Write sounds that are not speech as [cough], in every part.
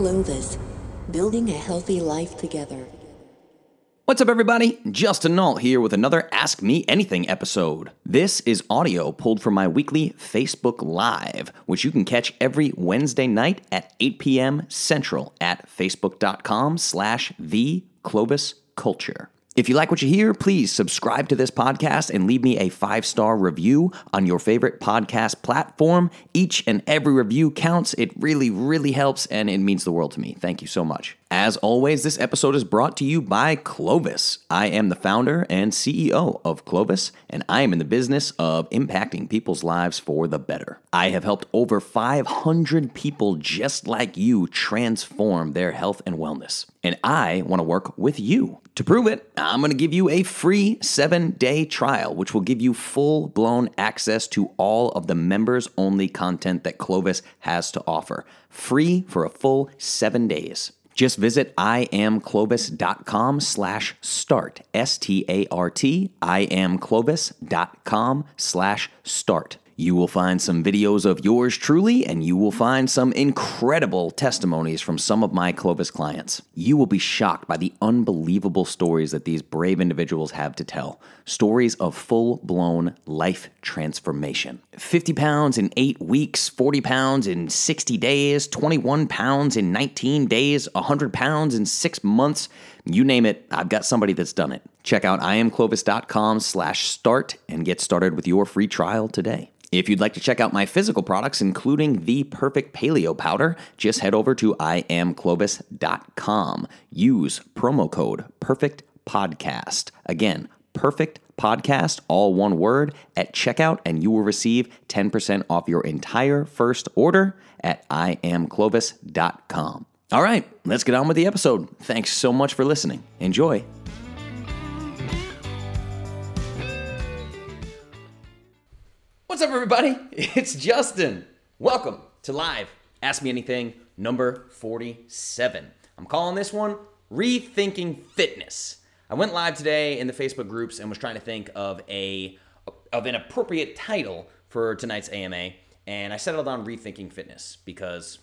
Clovis, building a healthy life together. What's up, everybody? Justin Nault here with another Ask Me Anything episode. This is audio pulled from my weekly Facebook Live, which you can catch every Wednesday night at 8 p.m. Central at facebook.com slash the Clovis Culture. If you like what you hear, please subscribe to this podcast and leave me a five star review on your favorite podcast platform. Each and every review counts. It really, really helps and it means the world to me. Thank you so much. As always, this episode is brought to you by Clovis. I am the founder and CEO of Clovis, and I am in the business of impacting people's lives for the better. I have helped over 500 people just like you transform their health and wellness, and I want to work with you. To prove it, I'm going to give you a free seven day trial, which will give you full blown access to all of the members only content that Clovis has to offer. Free for a full seven days. Just visit iamclovis.com slash start, S-T-A-R-T, iamclovis.com slash start. You will find some videos of yours truly, and you will find some incredible testimonies from some of my Clovis clients. You will be shocked by the unbelievable stories that these brave individuals have to tell. Stories of full blown life transformation. 50 pounds in eight weeks, 40 pounds in 60 days, 21 pounds in 19 days, 100 pounds in six months. You name it, I've got somebody that's done it. Check out iamclovis.com slash start and get started with your free trial today. If you'd like to check out my physical products, including the perfect paleo powder, just head over to iamclovis.com. Use promo code perfect podcast. Again, perfect podcast, all one word, at checkout, and you will receive 10% off your entire first order at iamclovis.com. All right, let's get on with the episode. Thanks so much for listening. Enjoy. What's up, everybody? [laughs] It's Justin. Welcome to Live Ask Me Anything number 47. I'm calling this one Rethinking Fitness. I went live today in the Facebook groups and was trying to think of a of an appropriate title for tonight's AMA, and I settled on Rethinking Fitness because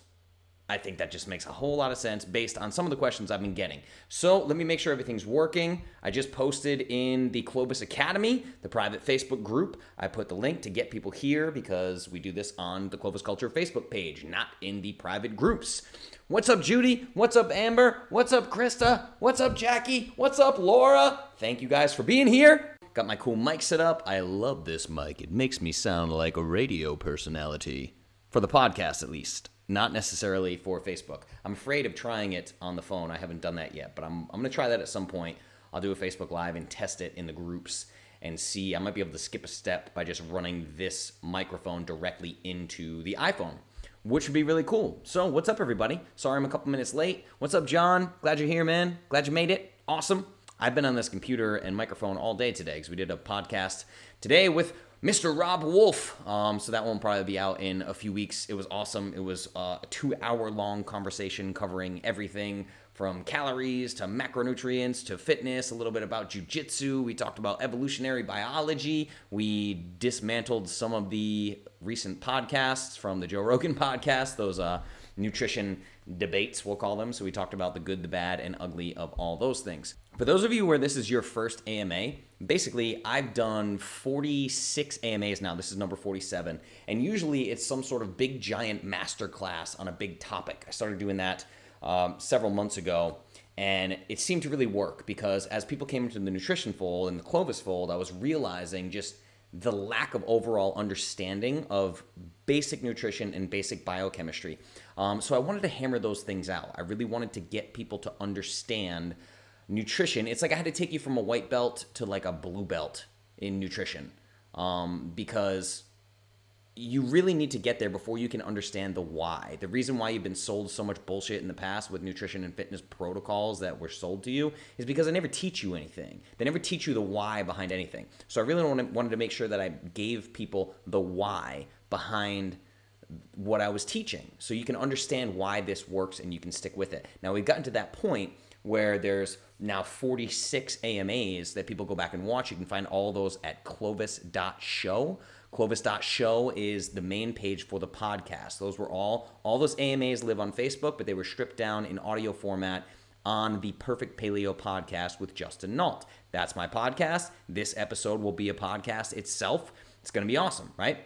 I think that just makes a whole lot of sense based on some of the questions I've been getting. So let me make sure everything's working. I just posted in the Clovis Academy, the private Facebook group. I put the link to get people here because we do this on the Clovis Culture Facebook page, not in the private groups. What's up, Judy? What's up, Amber? What's up, Krista? What's up, Jackie? What's up, Laura? Thank you guys for being here. Got my cool mic set up. I love this mic. It makes me sound like a radio personality. For the podcast, at least not necessarily for Facebook. I'm afraid of trying it on the phone. I haven't done that yet, but I'm, I'm going to try that at some point. I'll do a Facebook Live and test it in the groups and see. I might be able to skip a step by just running this microphone directly into the iPhone, which would be really cool. So, what's up, everybody? Sorry I'm a couple minutes late. What's up, John? Glad you're here, man. Glad you made it. Awesome. I've been on this computer and microphone all day today because we did a podcast today with Mr. Robb Wolf. Um, so that one won't probably be out in a few weeks. It was awesome. It was uh, a two hour long conversation covering everything from calories to macronutrients to fitness, a little bit about jujitsu. We talked about evolutionary biology. We dismantled some of the recent podcasts from the Joe Rogan [laughs] podcast, those uh, nutrition debates, we'll call them. So we talked about the good, the bad, and ugly of all those things. For those of you where this is your first AMA, basically I've done 46 AMAs now. This is number 47. And usually it's some sort of big giant masterclass on a big topic. I started doing that um, several months ago. And it seemed to really work because as people came into the nutrition fold and the Clovis fold, I was realizing just the lack of overall understanding of basic nutrition and basic biochemistry. Um, so I wanted to hammer those things out. I really wanted to get people to understand nutrition, it's like I had to take you from a white belt to like a blue belt in nutrition um, because you really need to get there before you can understand the why. The reason why you've been sold so much bullshit in the past with nutrition and fitness protocols that were sold to you is because they never teach you anything. They never teach you the why behind anything. So I really wanted to make sure that I gave people the why behind what I was teaching so you can understand why this works and you can stick with it. Now we've gotten to that point where there's now 46 AMAs that people go back and watch. You can find all those at clovis.show. Clovis.show is the main page for the podcast. Those were all, all those AMAs live on Facebook, but they were stripped down in audio format on the Perfect Paleo podcast with Justin Nault. That's my podcast. This episode will be a podcast itself. It's going to be awesome, right?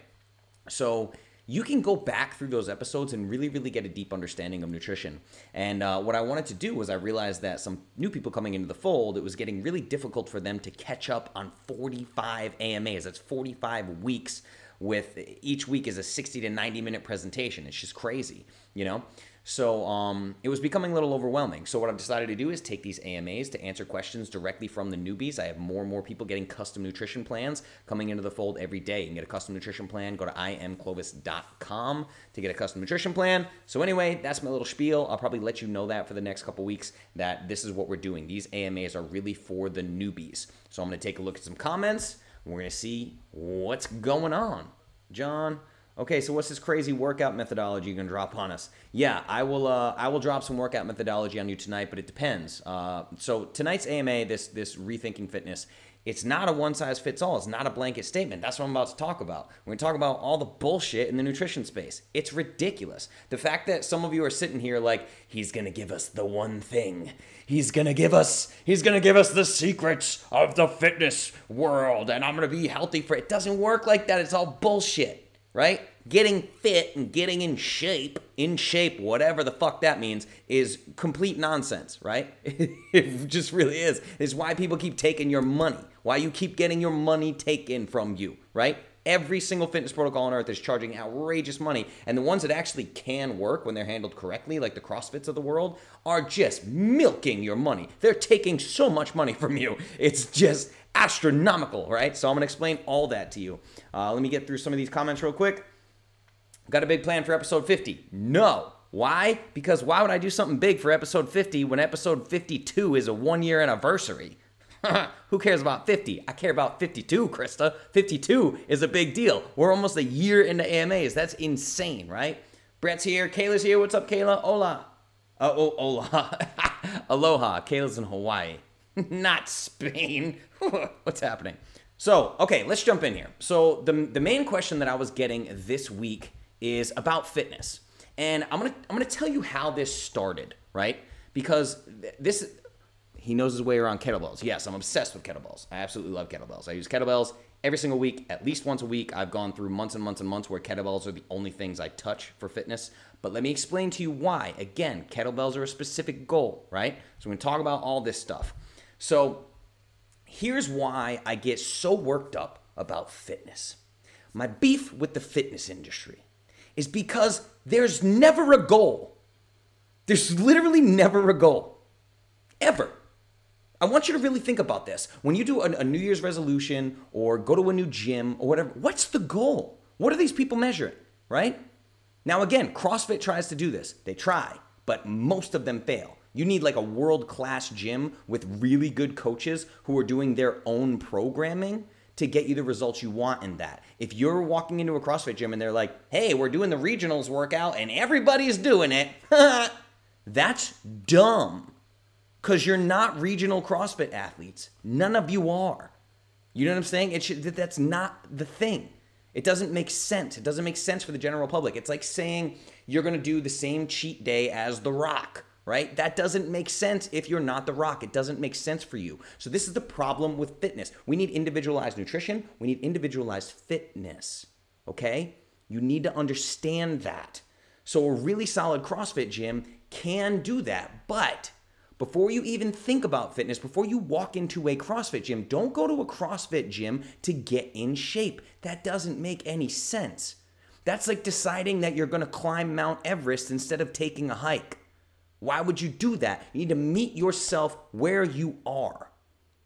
So, you can go back through those episodes and really, really get a deep understanding of nutrition. And uh, what I wanted to do was I realized that some new people coming into the fold, it was getting really difficult for them to catch up on 45 AMAs. That's 45 weeks with each week is a 60 to 90 minute presentation. It's just crazy, you know? So um, it was becoming a little overwhelming. So what I've decided to do is take these AMAs to answer questions directly from the newbies. I have more and more people getting custom nutrition plans coming into the fold every day. You can get a custom nutrition plan. Go to iamclovis.com to get a custom nutrition plan. So anyway, that's my little spiel. I'll probably let you know that for the next couple weeks that this is what we're doing. These AMAs are really for the newbies. So I'm going to take a look at some comments. We're going to see what's going on. John, Okay, so what's this crazy workout methodology you're gonna drop on us? Yeah, I will. Uh, I will drop some workout methodology on you tonight, but it depends. Uh, so tonight's AMA, this this rethinking fitness, it's not a one size fits all. It's not a blanket statement. That's what I'm about to talk about. We're gonna talk about all the bullshit in the nutrition space. It's ridiculous. The fact that some of you are sitting here like he's gonna give us the one thing. He's gonna give us. He's gonna give us the secrets of the fitness world, and I'm gonna be healthy for it. Doesn't work like that. It's all bullshit right? Getting fit and getting in shape, in shape, whatever the fuck that means, is complete nonsense, right? [laughs] it just really is. It's why people keep taking your money, why you keep getting your money taken from you, right? Every single fitness protocol on earth is charging outrageous money. And the ones that actually can work when they're handled correctly, like the CrossFits of the world, are just milking your money. They're taking so much money from you. It's just astronomical, right? So I'm gonna explain all that to you. Uh, let me get through some of these comments real quick. Got a big plan for episode 50? No. Why? Because why would I do something big for episode 50 when episode 52 is a one year anniversary? [laughs] Who cares about 50? I care about 52, Krista. 52 is a big deal. We're almost a year into AMAs. That's insane, right? Brett's here. Kayla's here. What's up, Kayla? Hola. Uh, oh, hola. [laughs] Aloha. Kayla's in Hawaii, [laughs] not Spain. What's happening? So, okay, let's jump in here. So, the, the main question that I was getting this week is about fitness. And I'm gonna I'm gonna tell you how this started, right? Because this he knows his way around kettlebells. Yes, I'm obsessed with kettlebells. I absolutely love kettlebells. I use kettlebells every single week, at least once a week. I've gone through months and months and months where kettlebells are the only things I touch for fitness. But let me explain to you why. Again, kettlebells are a specific goal, right? So we're gonna talk about all this stuff. So here's why I get so worked up about fitness. My beef with the fitness industry is because there's never a goal. There's literally never a goal. Ever. I want you to really think about this. When you do a, New Year's resolution or go to a new gym or whatever, what's the goal? What are these people measuring, right? Now, again, CrossFit tries to do this. They try, but most of them fail. You need like a world class gym with really good coaches who are doing their own programming to get you the results you want in that. If you're walking into a CrossFit gym and they're like, hey, we're doing the regionals workout and everybody's doing it, [laughs] that's dumb. Because you're not regional CrossFit athletes. None of you are. You know what I'm saying? It should, that's not the thing. It doesn't make sense. It doesn't make sense for the general public. It's like saying you're going to do the same cheat day as The Rock right? That doesn't make sense if you're not The Rock. It doesn't make sense for you. So, this is the problem with fitness. We need individualized nutrition, we need individualized fitness, okay? You need to understand that. So, a really solid CrossFit gym can do that, but before you even think about fitness, before you walk into a CrossFit gym, don't go to a CrossFit gym to get in shape. That doesn't make any sense. That's like deciding that you're gonna climb Mount Everest instead of taking a hike. Why would you do that? You need to meet yourself where you are.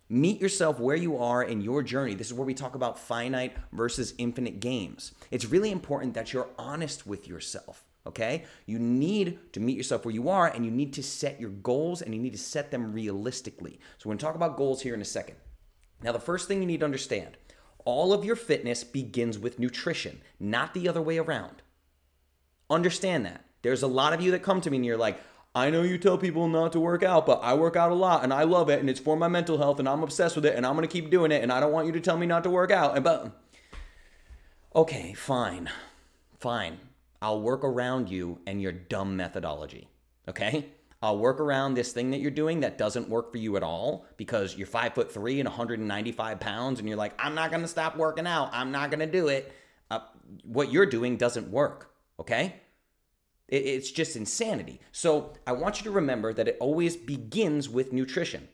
Meet yourself where you are in your journey. This is where we talk about finite versus infinite games. It's really important that you're honest with yourself, okay? You need to meet yourself where you are and you need to set your goals and you need to set them realistically. So, we're gonna talk about goals here in a second. Now, the first thing you need to understand all of your fitness begins with nutrition, not the other way around. Understand that. There's a lot of you that come to me and you're like, I know you tell people not to work out, but I work out a lot and I love it and it's for my mental health and I'm obsessed with it and I'm going to keep doing it and I don't want you to tell me not to work out. And but okay, fine. Fine. I'll work around you and your dumb methodology. Okay? I'll work around this thing that you're doing that doesn't work for you at all because you're five foot three and 195 pounds and you're like, I'm not gonna stop working out. I'm not gonna do it. Uh, what you're doing doesn't work. Okay? It, it's just insanity. So I want you to remember that it always begins with nutrition.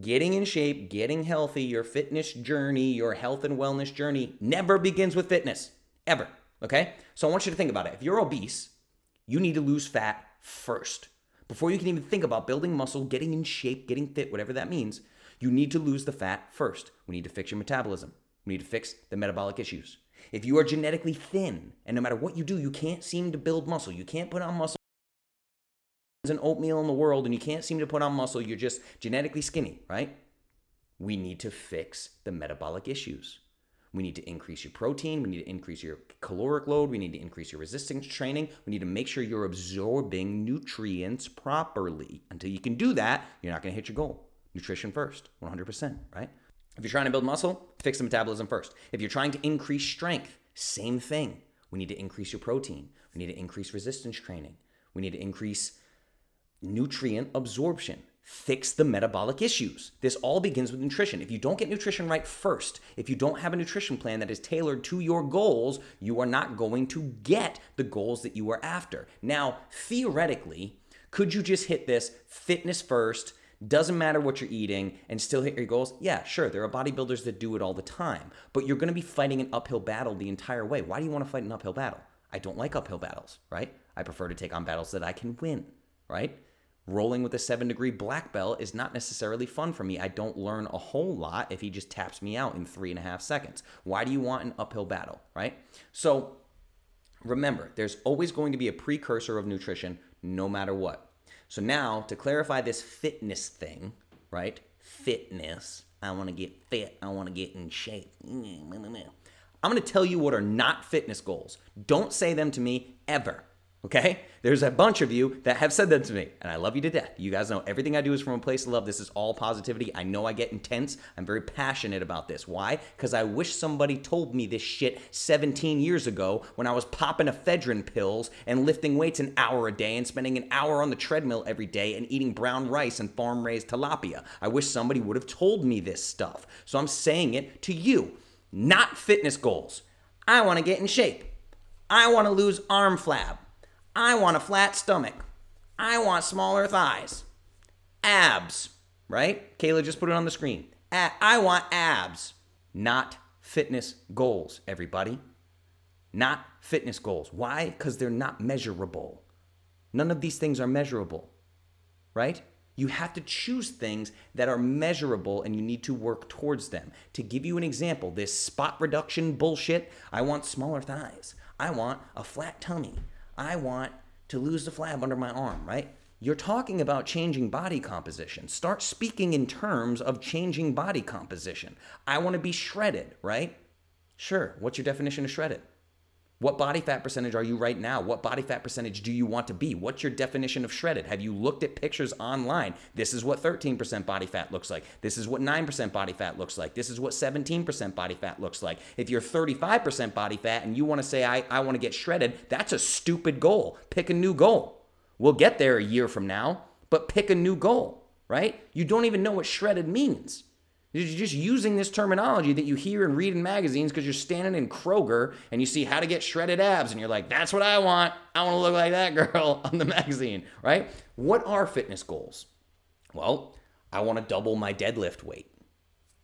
Getting in shape, getting healthy, your fitness journey, your health and wellness journey never begins with fitness, ever. Okay? So I want you to think about it. If you're obese, you need to lose fat first. Before you can even think about building muscle, getting in shape, getting fit, whatever that means, you need to lose the fat first. We need to fix your metabolism. We need to fix the metabolic issues. If you are genetically thin, and no matter what you do, you can't seem to build muscle, you can't put on muscle there's an oatmeal in the world and you can't seem to put on muscle, you're just genetically skinny, right? We need to fix the metabolic issues. We need to increase your protein. We need to increase your caloric load. We need to increase your resistance training. We need to make sure you're absorbing nutrients properly. Until you can do that, you're not going to hit your goal. Nutrition first, 100%, right? If you're trying to build muscle, fix the metabolism first. If you're trying to increase strength, same thing. We need to increase your protein. We need to increase resistance training. We need to increase nutrient absorption fix the metabolic issues. This all begins with nutrition. If you don't get nutrition right first, if you don't have a nutrition plan that is tailored to your goals, you are not going to get the goals that you are after. Now, theoretically, could you just hit this fitness first? Doesn't matter what you're eating and still hit your goals? Yeah, sure. There are bodybuilders that do it all the time, but you're going to be fighting an uphill battle the entire way. Why do you want to fight an uphill battle? I don't like uphill battles, right? I prefer to take on battles that I can win, right? rolling with a seven degree black belt is not necessarily fun for me. I don't learn a whole lot if he just taps me out in three and a half seconds. Why do you want an uphill battle, right? So remember, there's always going to be a precursor of nutrition no matter what. So now to clarify this fitness thing, right? Fitness. I want to get fit. I want to get in shape. I'm going to tell you what are not fitness goals. Don't say them to me ever. Okay? There's a bunch of you that have said that to me, and I love you to death. You guys know everything I do is from a place of love. This is all positivity. I know I get intense. I'm very passionate about this. Why? Because I wish somebody told me this shit 17 years ago when I was popping ephedrine pills and lifting weights an hour a day and spending an hour on the treadmill every day and eating brown rice and farm raised tilapia. I wish somebody would have told me this stuff. So I'm saying it to you, not fitness goals. I want to get in shape. I want to lose arm flab. I want a flat stomach. I want smaller thighs. Abs, right? Kayla just put it on the screen. I want abs, not fitness goals, everybody. Not fitness goals. Why? Because they're not measurable. None of these things are measurable, right? You have to choose things that are measurable and you need to work towards them. To give you an example, this spot reduction bullshit, I want smaller thighs. I want a flat tummy. I want to lose the flab under my arm, right? You're talking about changing body composition. Start speaking in terms of changing body composition. I want to be shredded, right? Sure. What's your definition of shredded? What body fat percentage are you right now? What body fat percentage do you want to be? What's your definition of shredded? Have you looked at pictures online? This is what 13% body fat looks like. This is what 9% body fat looks like. This is what 17% body fat looks like. If you're 35% body fat and you want to say, I, I want to get shredded, that's a stupid goal. Pick a new goal. We'll get there a year from now, but pick a new goal, right? You don't even know what shredded means. You're just using this terminology that you hear and read in magazines because you're standing in Kroger and you see how to get shredded abs and you're like, that's what I want. I want to look like that [laughs] girl on the magazine, right? What are fitness goals? Well, I want to double my deadlift weight.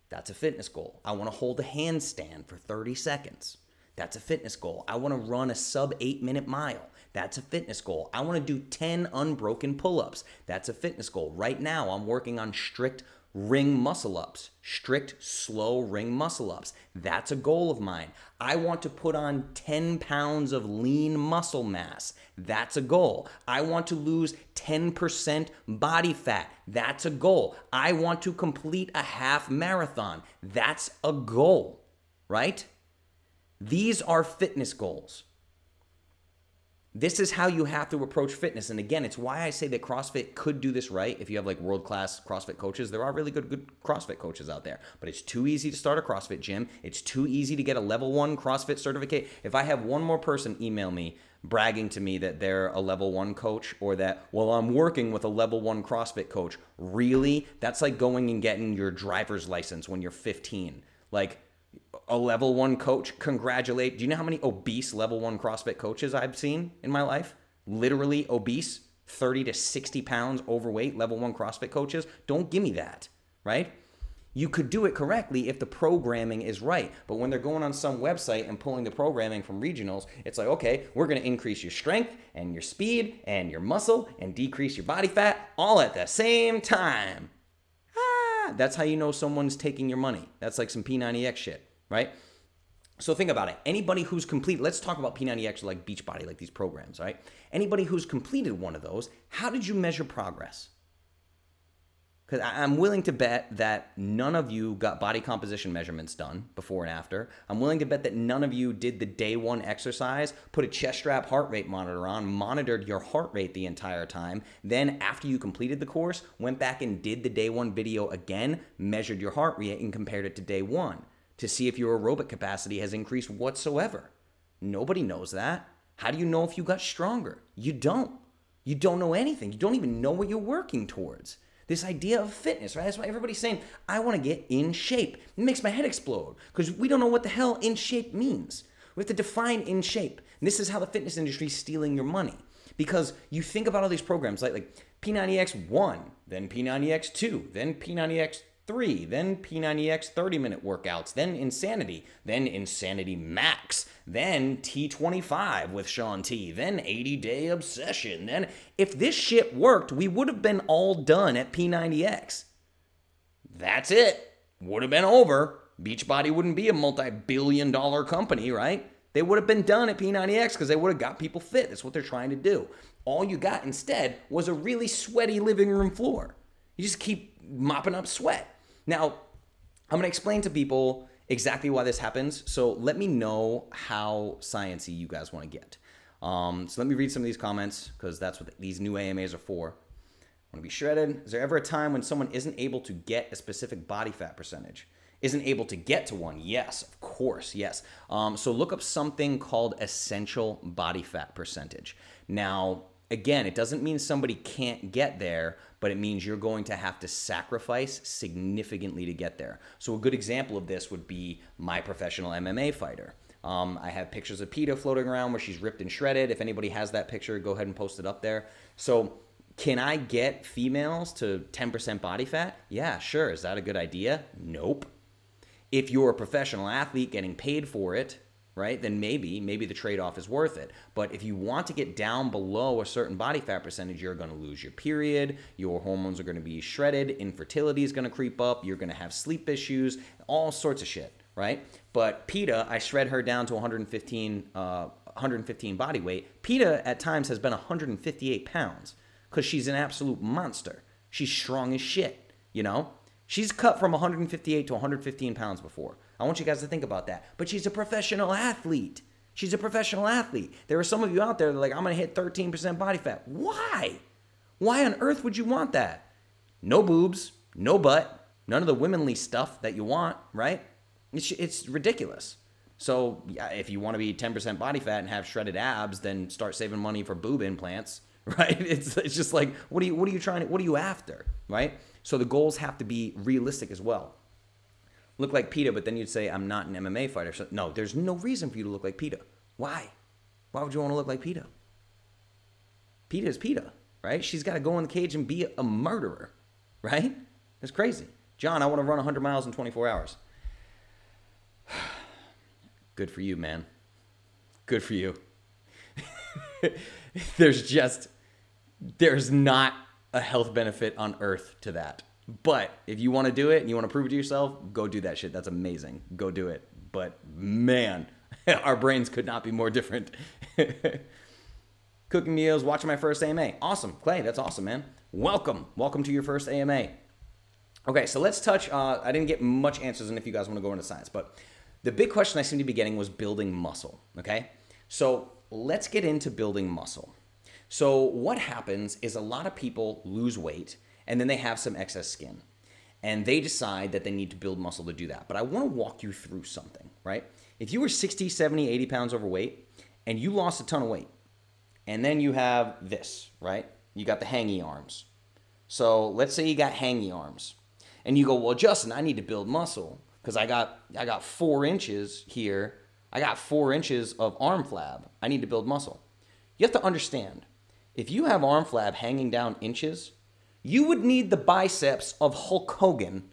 That's a fitness goal. I want to hold a handstand for 30 seconds. That's a fitness goal. I want to run a sub eight minute mile. That's a fitness goal. I want to do 10 unbroken pull ups. That's a fitness goal. Right now, I'm working on strict ring muscle ups, strict, slow ring muscle ups. That's a goal of mine. I want to put on 10 pounds of lean muscle mass. That's a goal. I want to lose 10% body fat. That's a goal. I want to complete a half marathon. That's a goal, right? These are fitness goals. This is how you have to approach fitness. And again, it's why I say that CrossFit could do this right if you have like world class CrossFit coaches. There are really good, good CrossFit coaches out there, but it's too easy to start a CrossFit gym. It's too easy to get a level one CrossFit certificate. If I have one more person email me bragging to me that they're a level one coach or that, well, I'm working with a level one CrossFit coach, really? That's like going and getting your driver's license when you're 15. Like, a level one coach congratulate. Do you know how many obese level one CrossFit coaches I've seen in my life? Literally obese, 30 to 60 pounds overweight level one CrossFit coaches. Don't give me that, right? You could do it correctly if the programming is right. But when they're going on some website and pulling the programming from regionals, it's like, okay, we're going to increase your strength and your speed and your muscle and decrease your body fat all at the same time. Ah, that's how you know someone's taking your money. That's like some P90X shit, right? So think about it. Anybody who's complete, let's talk about P90X like Beachbody, like these programs, right? Anybody who's completed one of those, how did you measure progress? Because I'm willing to bet that none of you got body composition measurements done before and after. I'm willing to bet that none of you did the day one exercise, put a chest strap heart rate monitor on, monitored your heart rate the entire time. Then, after you completed the course, went back and did the day one video again, measured your heart rate, and compared it to day one to see if your aerobic capacity has increased whatsoever. Nobody knows that. How do you know if you got stronger? You don't. You don't know anything. You don't even know what you're working towards. This idea of fitness, right? That's why everybody's saying, I want to get in shape. It makes my head explode because we don't know what the hell in shape means. We have to define in shape. And this is how the fitness industry is stealing your money. Because you think about all these programs like, like P90X1, then P90X2, then P90X 3, then P90X 30 minute workouts, then Insanity, then Insanity Max, then T25 with Shaun T, then 80 Day Obsession. Then, if this shit worked, we would have been all done at P90X. That's it. Would have been over. Beachbody wouldn't be a multi billion dollar company, right? They would have been done at P90X because they would have got people fit. That's what they're trying to do. All you got instead was a really sweaty living room floor. You just keep mopping up sweat. Now, I'm going to explain to people exactly why this happens. So let me know how sciencey you guys want to get. Um, so let me read some of these comments because that's what these new AMAs are for. Want to be shredded? Is there ever a time when someone isn't able to get a specific body fat percentage? Isn't able to get to one? Yes, of course, yes. Um, so look up something called essential body fat percentage. Now, again, it doesn't mean somebody can't get there, but it means you're going to have to sacrifice significantly to get there. So, a good example of this would be my professional MMA fighter. Um, I have pictures of PETA floating around where she's ripped and shredded. If anybody has that picture, go ahead and post it up there. So, can I get females to 10% body fat? Yeah, sure. Is that a good idea? Nope. If you're a professional athlete getting paid for it, right, then maybe, maybe the trade off is worth it. But if you want to get down below a certain body fat percentage, you're going to lose your period, your hormones are going to be shredded, infertility is going to creep up, you're going to have sleep issues, all sorts of shit, right? But PETA, I shred her down to 115, uh, 115 body weight. PETA at times has been 158 pounds because she's an absolute monster. She's strong as shit, you know? She's cut from 158 to 115 pounds before. I want you guys to think about that. But she's a professional athlete. She's a professional athlete. There are some of you out there that are like, I'm going to hit 13% body fat. Why? Why on earth would you want that? No boobs, no butt, none of the womanly stuff that you want, right? It's, it's ridiculous. So, yeah, if you want to be 10% body fat and have shredded abs, then start saving money for boob implants, [laughs] right? It's, it's just like, what are you, what are you trying to, what are you after, right? So the goals have to be realistic as well look like PETA, but then you'd say, I'm not an MMA fighter. So, no, there's no reason for you to look like PETA. Why? Why would you want to look like PETA? PETA is PETA, right? She's got to go in the cage and be a murderer, right? That's crazy. John, I want to run 100 miles in 24 hours. [sighs] Good for you, man. Good for you. [laughs] there's just, there's not a health benefit on earth to that. But if you want to do it and you want to prove it to yourself, go do that shit. That's amazing. Go do it. But man, [laughs] our brains could not be more different. [laughs] Cooking meals, watching my first AMA. Awesome. Clay, that's awesome, man. Welcome. Welcome to your first AMA. Okay, so let's touch. Uh, I didn't get much answers on if you guys want to go into science, but the big question I seem to be getting was building muscle. Okay, so let's get into building muscle. So, what happens is a lot of people lose weight and then they have some excess skin and they decide that they need to build muscle to do that. But I want to walk you through something, right? If you were 60, 70, 80 pounds overweight and you lost a ton of weight, and then you have this, right? You got the hangy arms. So let's say you got hangy arms, and you go, well, Justin, I need to build muscle because I got I got four inches here. I got four inches of arm flab. I need to build muscle. You have to understand, if you have arm flab hanging down inches, you would need the biceps of Hulk Hogan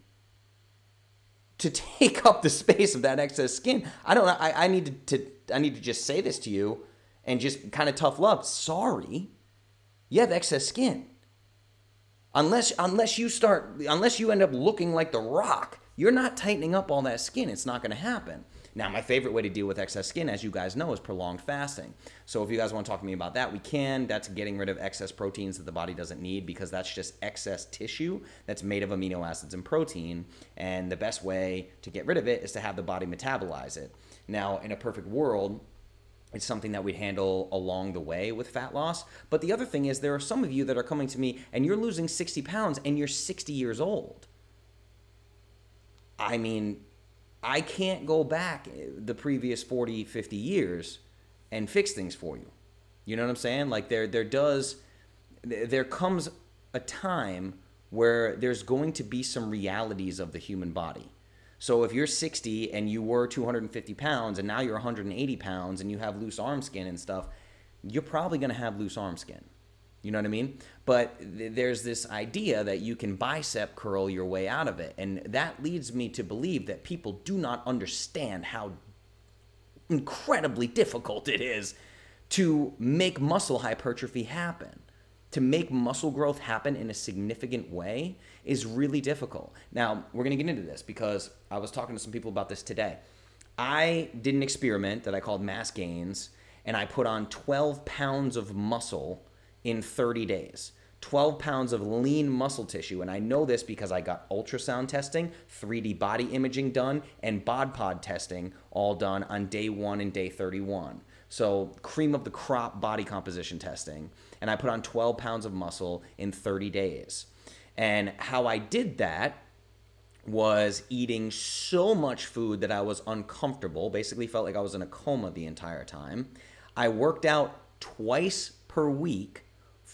to take up the space of that excess skin. I don't know. I, I need to, to I need to just say this to you and just kind of tough love. Sorry, you have excess skin. Unless unless you start unless you end up looking like the rock, you're not tightening up all that skin. It's not going to happen. Now, my favorite way to deal with excess skin, as you guys know, is prolonged fasting. So, if you guys want to talk to me about that, we can. That's getting rid of excess proteins that the body doesn't need because that's just excess tissue that's made of amino acids and protein. And the best way to get rid of it is to have the body metabolize it. Now, in a perfect world, it's something that we'd handle along the way with fat loss. But the other thing is, there are some of you that are coming to me and you're losing 60 pounds and you're 60 years old. I mean, I can't go back eh, the previous 40, 50 years and fix things for you. You know what I'm saying? Like there there does there comes a time where there's going to be some realities of the human body. So if you're 60 and you were 250 pounds and now you're 180 pounds and you have loose arm skin and stuff, you're probably going to have loose arm skin. You know what I mean? But th- there's this idea that you can bicep curl your way out of it. And that leads me to believe that people do not understand how incredibly difficult it is to make muscle hypertrophy happen. To make muscle growth happen in a significant way is really difficult. Now, we're to get into this because I was talking to some people about this today. I did an experiment that I called mass gains, and I put on 12 pounds of muscle in 30 days. 12 pounds of lean muscle tissue. And I know this because I got ultrasound testing, 3D body imaging done, and bod pod testing all done on day one and day 31. So, cream of the crop body composition testing. And I put on 12 pounds of muscle in 30 days. And how I did that was eating so much food that I was uncomfortable, basically felt like I was in a coma the entire time. I worked out twice per week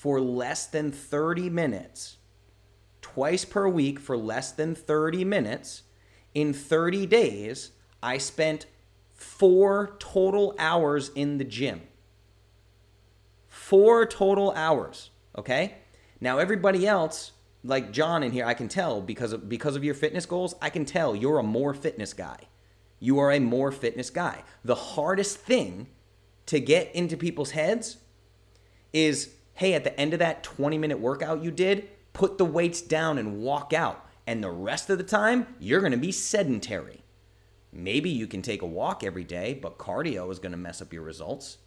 for less than 30 minutes, twice per week for less than 30 minutes, in 30 days, I spent four total hours in the gym. Four total hours, okay? Now, everybody else, like John in here, I can tell because of, because of your fitness goals, I can tell you're a more fitness guy. You are a more fitness guy. The hardest thing to get into people's heads is hey, at the end of that 20 minute workout you did, put the weights down and walk out. And the rest of the time, you're going to be sedentary. Maybe you can take a walk every day, but cardio is going to mess up your results.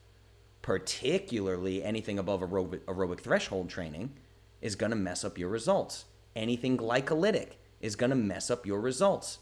Particularly anything above aerobic, aerobic threshold training is going to mess up your results. Anything glycolytic is going to mess up your results.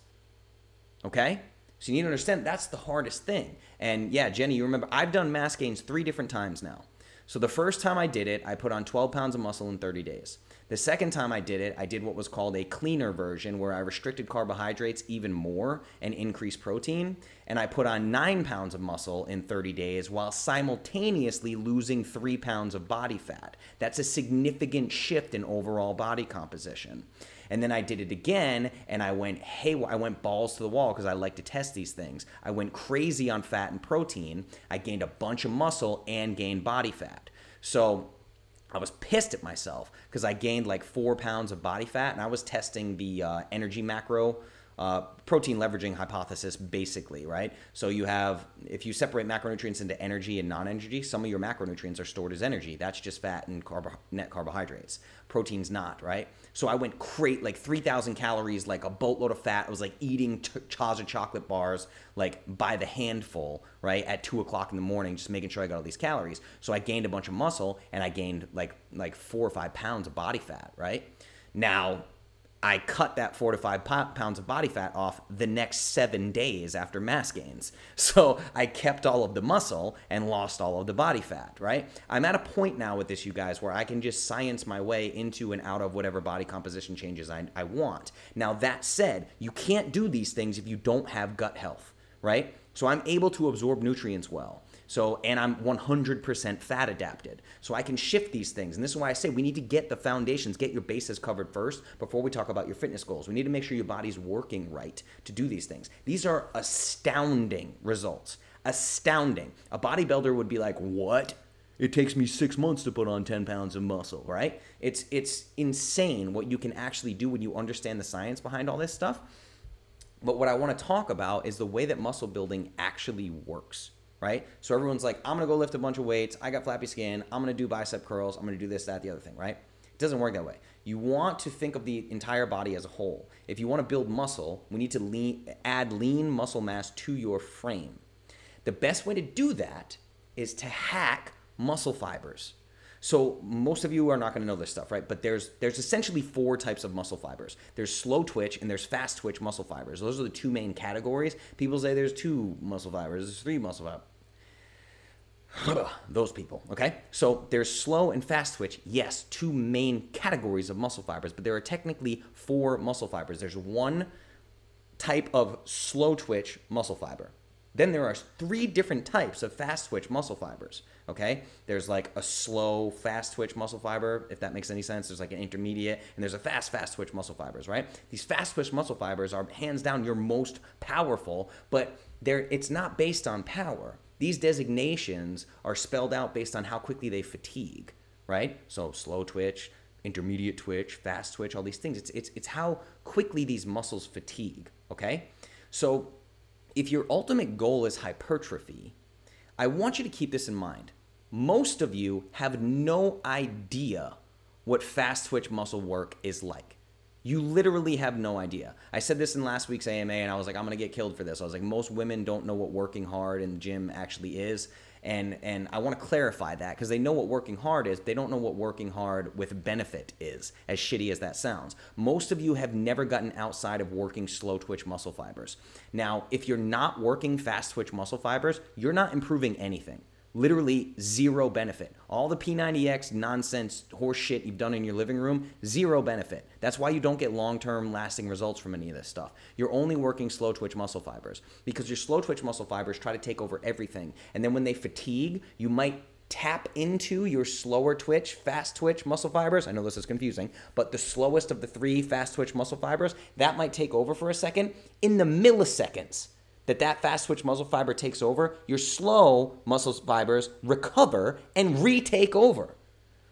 Okay? So you need to understand that's the hardest thing. And yeah, Jenny, you remember I've done mass gains three different times now. So the first time I did it, I put on 12 pounds of muscle in 30 days. The second time I did it, I did what was called a cleaner version where I restricted carbohydrates even more and increased protein. And I put on nine pounds of muscle in 30 days while simultaneously losing three pounds of body fat. That's a significant shift in overall body composition. And then I did it again and I went, hey, I went balls to the wall because I like to test these things. I went crazy on fat and protein. I gained a bunch of muscle and gained body fat. So I was pissed at myself because I gained like four pounds of body fat and I was testing the uh, energy macro uh, protein leveraging hypothesis, basically, right? So you have, if you separate macronutrients into energy and non-energy, some of your macronutrients are stored as energy. That's just fat and carbo- net carbohydrates. Protein's not, right? So I went crate like 3,000 calories, like a boatload of fat. I was like eating Chaza chocolate bars like by the handful, right? At two o'clock in the morning, just making sure I got all these calories. So I gained a bunch of muscle and I gained like like four or five pounds of body fat, right? Now I cut that four to five pounds of body fat off the next seven days after mass gains. [laughs] So I kept all of the muscle and lost all of the body fat, right? I'm at a point now with this, you guys, where I can just science my way into and out of whatever body composition changes I, I want. Now, that said, you can't do these things if you don't have gut health, right? So I'm able to absorb nutrients well. So, and I'm 100% fat adapted. So I can shift these things. And this is why I say we need to get the foundations, get your bases covered first before we talk about your fitness goals. We need to make sure your body's working right to do these things. These are astounding results. Astounding. A bodybuilder would be like, what? It takes me six months to put on 10 pounds of muscle, right? It's, it's insane what you can actually do when you understand the science behind all this stuff. But what I want to talk about is the way that muscle building actually works right? So everyone's like, I'm gonna go lift a bunch of weights. I got flappy skin. I'm gonna do bicep curls. I'm gonna do this, that, the other thing, right? It doesn't work that way. You want to think of the entire body as a whole. If you want to build muscle, we need to lean, add lean muscle mass to your frame. The best way to do that is to hack muscle fibers. So most of you are not going to know this stuff, right? But there's there's essentially four types of muscle fibers. There's slow twitch and there's fast twitch muscle fibers. Those are the two main categories. People say there's two muscle fibers, there's three muscle fibers. Those people, okay? So there's slow and fast twitch, yes, two main categories of muscle fibers, but there are technically four muscle fibers. There's one type of slow twitch muscle fiber. Then there are three different types of fast twitch muscle fibers, okay? There's like a slow fast twitch muscle fiber, if that makes any sense. There's like an intermediate, and there's a fast fast twitch muscle fibers, right? These fast twitch muscle fibers are hands down your most powerful, but they're, it's not based on power these designations are spelled out based on how quickly they fatigue, right? So slow twitch, intermediate twitch, fast twitch, all these things. It's, it's, it's how quickly these muscles fatigue, okay? So if your ultimate goal is hypertrophy, I want you to keep this in mind. Most of you have no idea what fast twitch muscle work is like. You literally have no idea. I said this in last week's AMA, and I was like, I'm gonna get killed for this. I was like, most women don't know what working hard in the gym actually is, and and I want to clarify that because they know what working hard is, they don't know what working hard with benefit is. As shitty as that sounds, most of you have never gotten outside of working slow twitch muscle fibers. Now, if you're not working fast twitch muscle fibers, you're not improving anything literally zero benefit. All the P90X nonsense horse shit you've done in your living room, zero benefit. That's why you don't get long term lasting results from any of this stuff. You're only working slow twitch muscle fibers because your slow twitch muscle fibers try to take over everything. And then when they fatigue, you might tap into your slower twitch, fast twitch muscle fibers. I know this is confusing, but the slowest of the three fast twitch muscle fibers, that might take over for a second in the milliseconds that that fast twitch muscle fiber takes over, your slow muscle fibers recover and retake over.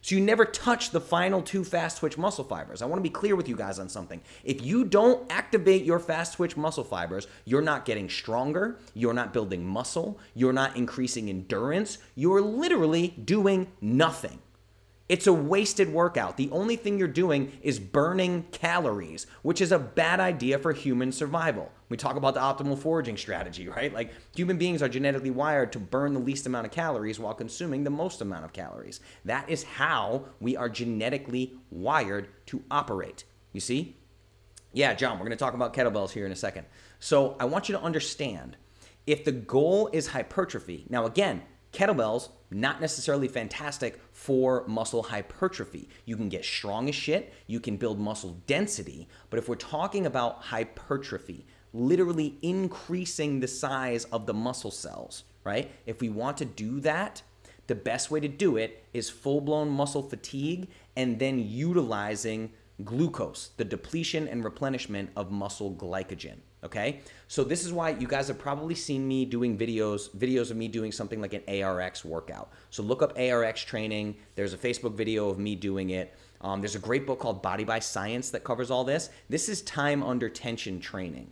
So you never touch the final two fast twitch muscle fibers. I want to be clear with you guys on something. If you don't activate your fast twitch muscle fibers, you're not getting stronger, you're not building muscle, you're not increasing endurance, you're literally doing nothing. It's a wasted workout. The only thing you're doing is burning calories, which is a bad idea for human survival. We talk about the optimal foraging strategy, right? Like human beings are genetically wired to burn the least amount of calories while consuming the most amount of calories. That is how we are genetically wired to operate. You see? Yeah, John, we're going to talk about kettlebells here in a second. So I want you to understand if the goal is hypertrophy, now again, Kettlebells, not necessarily fantastic for muscle hypertrophy. You can get strong as shit, you can build muscle density, but if we're talking about hypertrophy, literally increasing the size of the muscle cells, right? If we want to do that, the best way to do it is full blown muscle fatigue and then utilizing glucose, the depletion and replenishment of muscle glycogen. Okay, so this is why you guys have probably seen me doing videos, videos of me doing something like an ARX workout. So look up ARX training. There's a Facebook video of me doing it. Um, there's a great book called Body by Science that covers all this. This is time under tension training.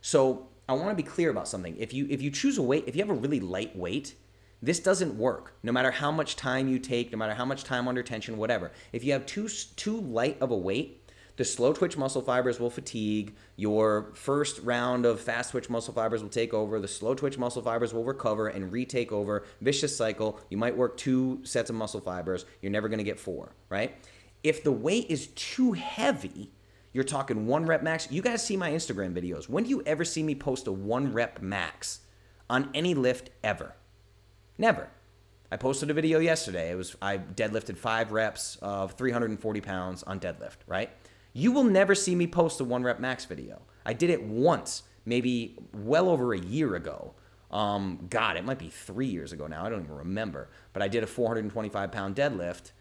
So I want to be clear about something. If you if you choose a weight, if you have a really light weight, this doesn't work. No matter how much time you take, no matter how much time under tension, whatever. If you have too too light of a weight, the slow twitch muscle fibers will fatigue. Your first round of fast twitch muscle fibers will take over. The slow twitch muscle fibers will recover and retake over. Vicious cycle. You might work two sets of muscle fibers. You're never going to get four, right? If the weight is too heavy, You're talking one rep max. You guys see my Instagram videos. When do you ever see me post a one rep max on any lift ever? Never. I posted a video yesterday. It was I deadlifted five reps of 340 pounds on deadlift, right? You will never see me post a one rep max video. I did it once, maybe well over a year ago. Um, God, it might be three years ago now. I don't even remember. But I did a 425 pound deadlift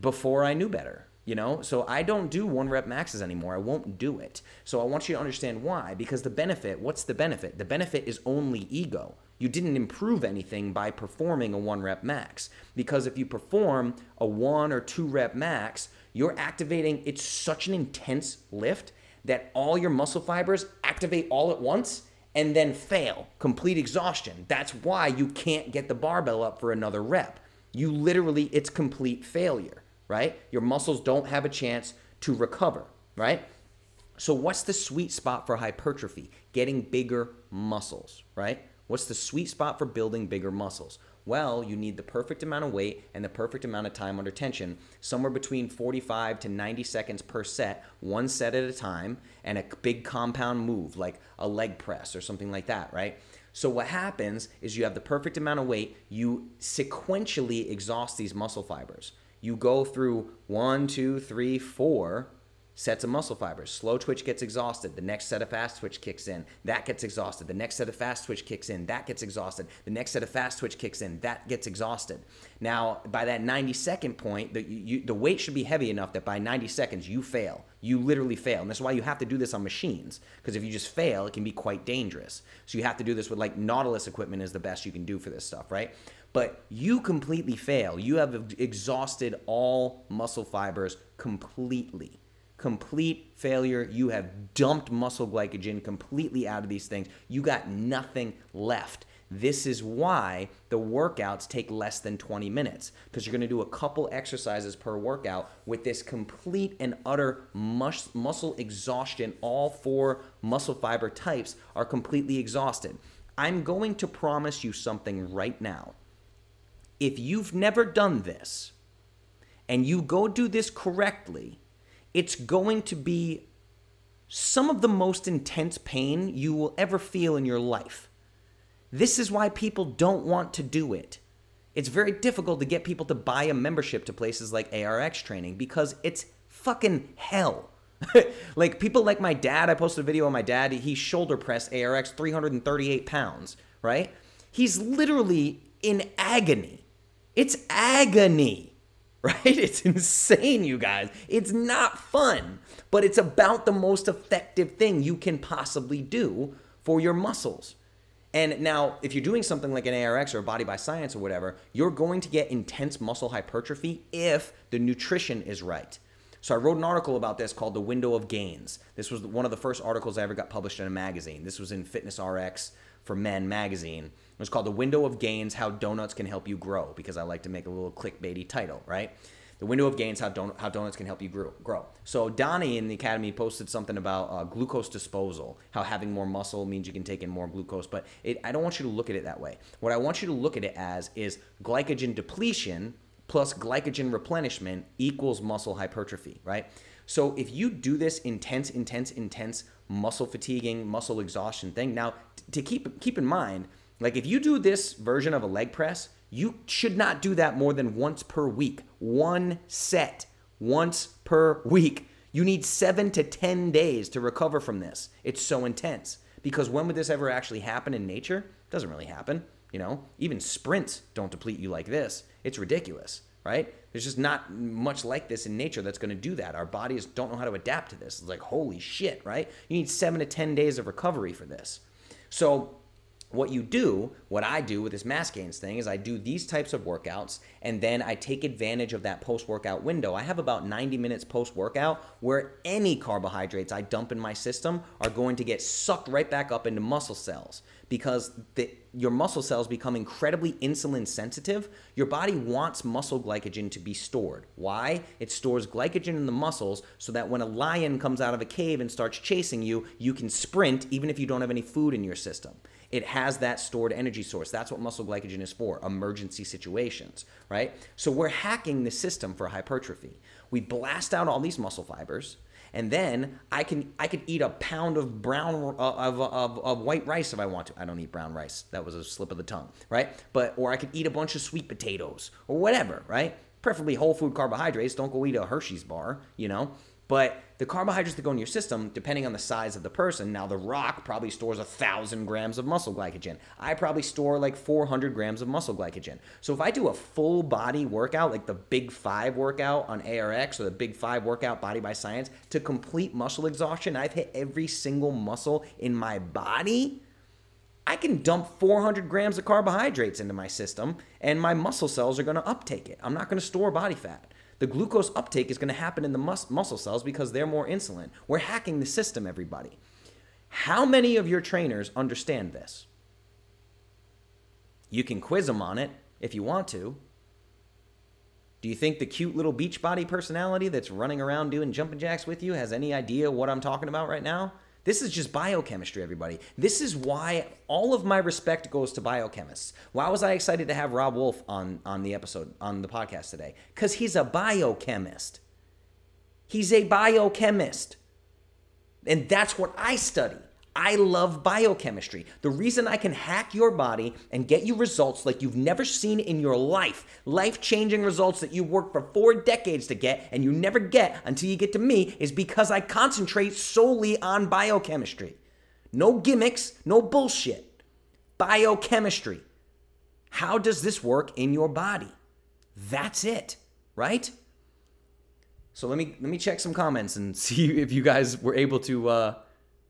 before I knew better. You know, so I don't do one rep maxes anymore. I won't do it. So I want you to understand why. Because the benefit, what's the benefit? The benefit is only ego. You didn't improve anything by performing a one rep max. Because if you perform a one or two rep max, you're activating, it's such an intense lift that all your muscle fibers activate all at once and then fail, complete exhaustion. That's why you can't get the barbell up for another rep. You literally, it's complete failure right? Your muscles don't have a chance to recover, right? So, what's the sweet spot for hypertrophy? Getting bigger muscles, right? What's the sweet spot for building bigger muscles? Well, you need the perfect amount of weight and the perfect amount of time under tension, somewhere between 45 to 90 seconds per set, one set at a time, and a big compound move like a leg press or something like that, right? So, what happens is you have the perfect amount of weight, you sequentially exhaust these muscle fibers you go through one, two, three, four sets of muscle fibers. Slow twitch gets exhausted. The next set of fast twitch kicks in. That gets exhausted. The next set of fast twitch kicks in. That gets exhausted. The next set of fast twitch kicks in. That gets exhausted. Now, by that 90 second point, the, you, the weight should be heavy enough that by 90 seconds you fail. You literally fail. And that's why you have to do this on machines. Because if you just fail, it can be quite dangerous. So you have to do this with like Nautilus equipment is the best you can do for this stuff, right? but you completely fail. You have exhausted all muscle fibers completely. Complete failure. You have dumped muscle glycogen completely out of these things. You got nothing left. This is why the workouts take less than 20 minutes because you're going to do a couple exercises per workout with this complete and utter mus- muscle exhaustion. All four muscle fiber types are completely exhausted. I'm going to promise you something right now if you've never done this and you go do this correctly, it's going to be some of the most intense pain you will ever feel in your life. This is why people don't want to do it. It's very difficult to get people to buy a membership to places like ARX training because it's fucking hell. [laughs] like people like my dad, I posted a video on my dad, he shoulder pressed ARX 338 pounds, right? He's literally in agony it's agony, [laughs] right? It's insane, you guys. It's not fun, but it's about the most effective thing you can possibly do for your muscles. And now, if you're doing something like an ARX or a Body by Science or whatever, you're going to get intense muscle hypertrophy if the nutrition is right. So I wrote an article about this called The Window of Gains. This was one of the first articles I ever got published in a magazine. This was in Fitness RX for Men magazine. It was called The Window of Gains How Donuts Can Help You Grow because I like to make a little clickbaity title, right? The Window of Gains How, don- how Donuts Can Help You grow. grow. So Donnie in the Academy posted something about uh, glucose disposal, how having more muscle means you can take in more glucose. But it, I don't want you to look at it that way. What I want you to look at it as is glycogen depletion plus glycogen replenishment equals muscle hypertrophy, right? So if you do this intense, intense, intense muscle fatiguing, muscle exhaustion thing, now to keep keep in mind, like if you do this version of a leg press, you should not do that more than once per week. One set, once per week. You need seven to 10 days to recover from this. It's so intense. Because when would this ever actually happen in nature? It doesn't really happen. You know, even sprints don't deplete you like this. It's ridiculous right? There's just not much like this in nature that's going to do that. Our bodies don't know how to adapt to this. It's like, holy shit, right? You need seven to 10 days of recovery for this. So, what you do, what I do with this mass gains thing is I do these types of workouts and then I take advantage of that post workout window. I have about 90 minutes post workout where any carbohydrates I dump in my system are going to get sucked right back up into muscle cells because the, your muscle cells become incredibly insulin sensitive. Your body wants muscle glycogen to be stored. Why? It stores glycogen in the muscles so that when a lion comes out of a cave and starts chasing you, you can sprint even if you don't have any food in your system. It has that stored energy source. That's what muscle glycogen is for, emergency situations, right? So we're hacking the system for hypertrophy. We blast out all these muscle fibers and then I can I could eat a pound of brown uh, of, of, of white rice if I want to. I don't eat brown rice. That was a slip of the tongue, right? But or I could eat a bunch of sweet potatoes or whatever, right? Preferably whole food carbohydrates. Don't go eat a Hershey's bar, you know. But the carbohydrates that go in your system, depending on the size of the person, now the rock probably stores a thousand grams of muscle glycogen. I probably store like 400 grams of muscle glycogen. So if I do a full body workout, like the Big Five workout on ARX or the Big Five workout Body by Science, to complete muscle exhaustion, I've hit every single muscle in my body. I can dump 400 grams of carbohydrates into my system and my muscle cells are to uptake it. I'm not to store body fat the glucose uptake is going to happen in the mus- muscle cells because they're more insulin. We're hacking the system, everybody. How many of your trainers understand this? You can quiz them on it if you want to. Do you think the cute little Beachbody personality that's running around doing jumping jacks with you has any idea what I'm talking about right now? This is just biochemistry, everybody. This is why all of my respect goes to biochemists. Why was I excited to have Robb Wolf on, on the episode, on the podcast today? Because he's a biochemist. He's a biochemist. And that's what I study. I love biochemistry. The reason I can hack your body and get you results like you've never seen in your life, life changing results that you worked for four decades to get and you never get until you get to me, is because I concentrate solely on biochemistry. No gimmicks, no bullshit. Biochemistry. How does this work in your body? That's it, right? So let me let me check some comments and [laughs] see if you guys were able to uh,